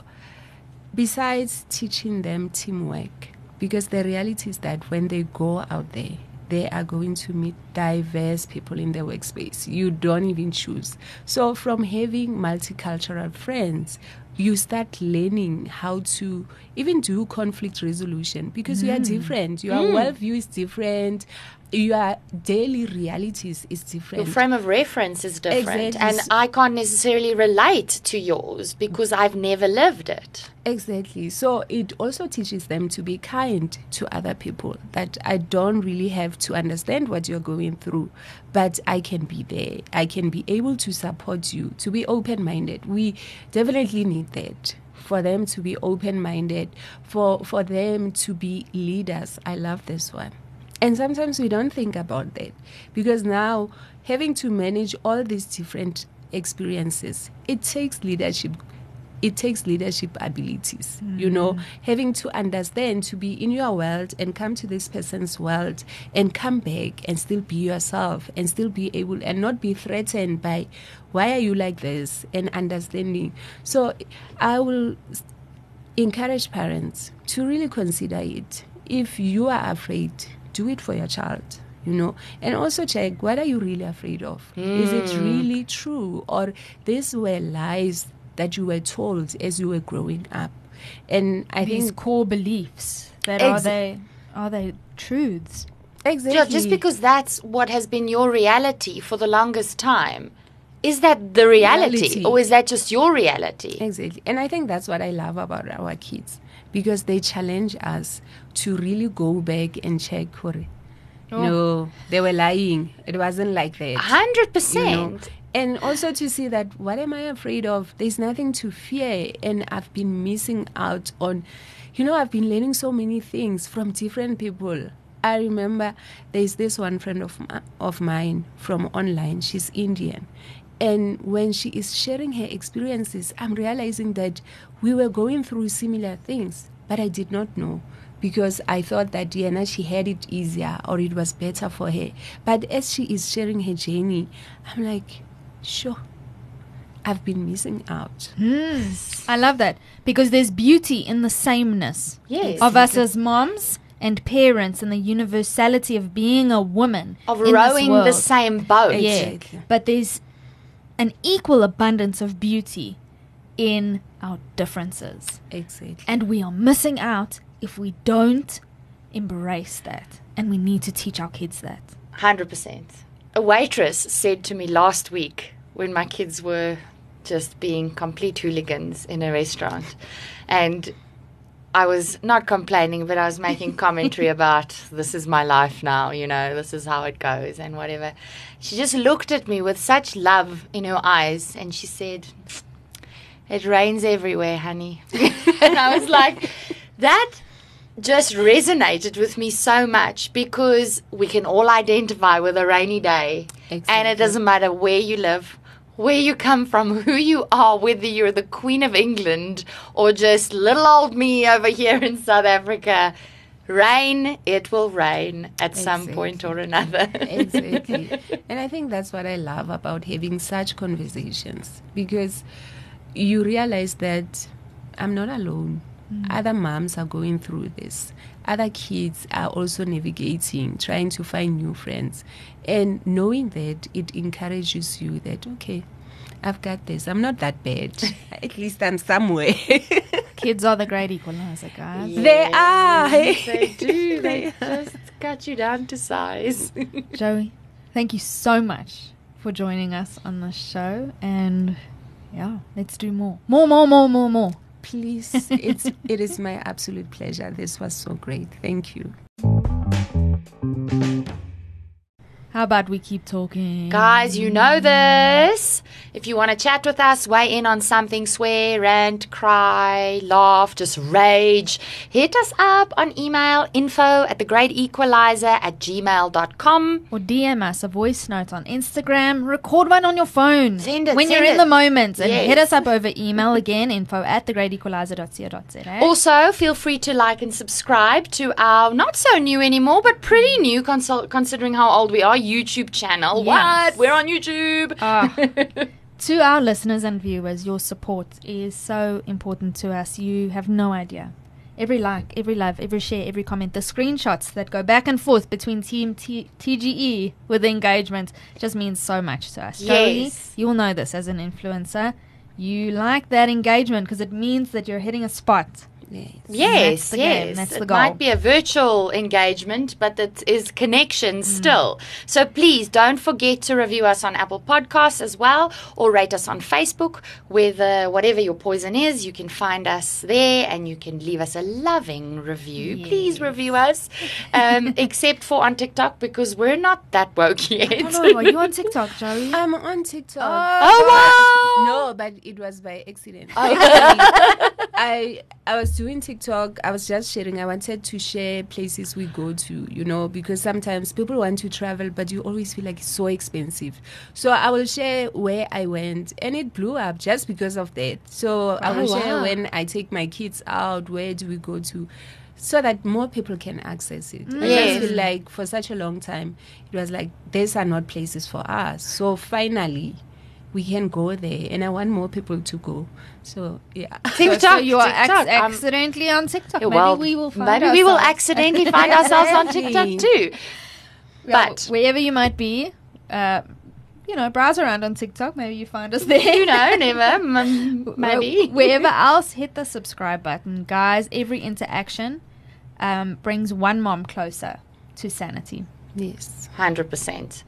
besides teaching them teamwork, because the reality is that when they go out there, they are going to meet diverse people in the workspace. You don't even choose. So, from having multicultural friends, you start learning how to even do conflict resolution because you are mm. different. Your mm. worldview is different. Your daily realities is different. Your frame of reference is different, Exactly. and I can't necessarily relate to yours because I've never lived it. Exactly. So it also teaches them to be kind to other people. That I don't really have to understand what you're going through, but I can be there. I can be able to support you, to be open minded. We definitely need that. For them to be open minded, for for them to be leaders. I love this one. And sometimes we don't think about that because now having to manage all these different experiences, it takes leadership it takes leadership abilities you know? Mm. Having to understand to be in your world and come to this person's world and come back and still be yourself and still be able and not be threatened by why are you like this? and understanding. So i will encourage parents to really consider it. If you are afraid do it for your child you know and also check what are you really afraid of is it mm. really true or these were lies that you were told as you were growing up and i These think core beliefs that are they are they truths? exactly Yeah, just because that's what has been your reality for the longest time. Is that the reality, Reality. or is that just your reality? Exactly. And I think that's what I love about our kids because they challenge us to really go back and check. Hore, oh. No, they were lying. It wasn't like that. Hundred you know. percent. And also to see that what am I afraid of? There's nothing to fear. And I've been missing out on, you know, I've been learning so many things from different people. I remember there's this one friend of, of mine from online. She's Indian. And when she is sharing her experiences, I'm realizing that we were going through similar things, but I did not know because I thought that Diana she had it easier or it was better for her. But as she is sharing her journey, I'm like, sure, I've been missing out. I love that because there's beauty in the sameness Yes. of us as moms and parents and the universality of being a woman Of in this rowing the same boat. Yeah, Exactly. but there's an equal abundance of beauty in our differences, Exactly. and we are missing out if we don't embrace that. And we need to teach our kids that. Hundred percent. A waitress said to me last week when my kids were just being complete hooligans in a restaurant, and I was not complaining, but I was making commentary about this is my life now, you know, this is how it goes and whatever. She just looked at me with such love in her eyes and she said, It rains everywhere, honey. and I was like, That just resonated with me so much because we can all identify with a rainy day. And it doesn't matter where you live, where you come from, who you are, whether you're the Queen of England or just little old me over here in South Africa. Rain, it will rain at some point or another. exactly. And I think that's what I love about having such conversations because you realize that I'm not alone. Mm. Other moms are going through this. Other kids are also navigating, trying to find new friends. And knowing that, it encourages you that, okay, I've got this. I'm not that bad. At least I'm somewhere. Kids are the great equalizer, guys. They are. They do. They just cut you down to size. Joey, thank you so much for joining us on the show. And yeah, let's do more. More, more, more, more, more. Please, it's it is my absolute pleasure. This was so great. Thank you. How about we keep talking? Guys, you know this. If you want to chat with us, weigh in on something, swear, rant, cry, laugh, just rage, hit us up on email info at the great equalizer at gmail.com. Or DM us a voice note on Instagram. Record one on your phone. Send it, When send you're in the moment. And Yes. hit us up over email again, info at thegreatequalizer.co.za. Also, feel free to like and subscribe to our not so new anymore, but pretty new consol- considering how old we are YouTube channel. Yes. What? We're on YouTube. Ah. to our listeners and viewers, your support is so important to us. You have no idea. every like, every love, every share, every comment, the screenshots that go back and forth between Team T- TGE with the engagement just means so much to us. Yes. you'll know this as an influencer. You like that engagement because it means that you're hitting a spot. Yes. Yes, the game, yes. that's it goal. might be a virtual engagement, but it is connection Mm. still. So please don't forget to review us on Apple Podcasts as well, or rate us on Facebook. With uh, whatever your poison is, you can find us there, and you can leave us a loving review. Please review us, um, except for on TikTok because we're not that woke yet. Oh no, are you on TikTok, Joey? I'm on TikTok. oh wow! No, but it was by accident. Actually, I I was doing TikTok. I was just sharing. I wanted to share places we go to, you know, because sometimes people want to travel, but you always feel like it's so expensive. So I will share where I went, and it blew up just because of that. So I oh, will Oh, share when I take my kids out. Where do we go to? So that more people can access it. I Yes. just feel like for such a long time, it was like these are not places for us. So finally, we can go there, and I want more people to go. So yeah, TikTok, so you are ac- TikTok. Accidentally on TikTok. yeah, Maybe well, we will find maybe we will accidentally find ourselves on TikTok too. Well, But wherever you might be, uh, you know, browse around on TikTok. Maybe you find us there. you know, never, mm, maybe. Wherever else, hit the subscribe button, guys. Every interaction um, brings one mom closer to sanity. yes, Hundred percent.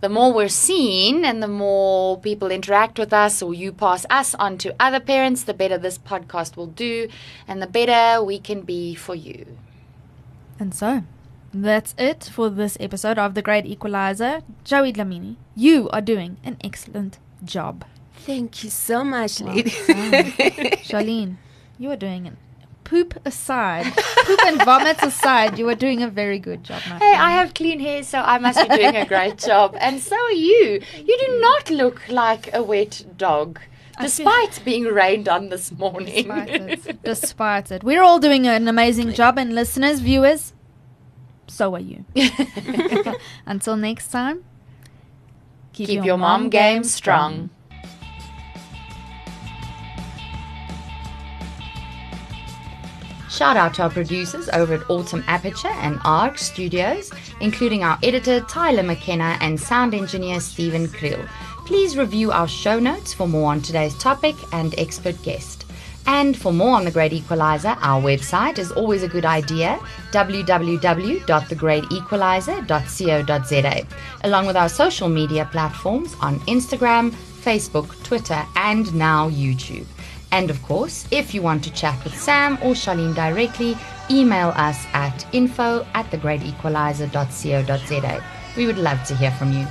The more we're seen and the more people interact with us or you pass us on to other parents, the better this podcast will do and the better we can be for you. And so, that's it for this episode of The Great Equalizer. Joey Dlamini, you are doing an excellent job. thank you so much, Well ladies. done. Charlene, you are doing an poop aside, poop and vomits aside, you are doing a very good job, my Hey, friend. I have clean hair, so I must be doing a great job. And so are you. You do not look like a wet dog, despite being rained on this morning. Despite it. Despite it. We're all doing an amazing job, and listeners, viewers, so are you. Until next time, Keep your mom game strong. Shout out to our producers over at Autumn Aperture and ARC Studios, including our editor Tyler McKenna and sound engineer Stephen Creel. Please review our show notes for more on today's topic and expert guest. And for more on The Great Equalizer, our website is always a good idea www.thegreatequalizer.co.za, along with our social media platforms on Instagram, Facebook, Twitter, and now YouTube. And of course, if you want to chat with Sam or Charlene directly, email us at info at thegreatequalizer.co.za. We would love to hear from you.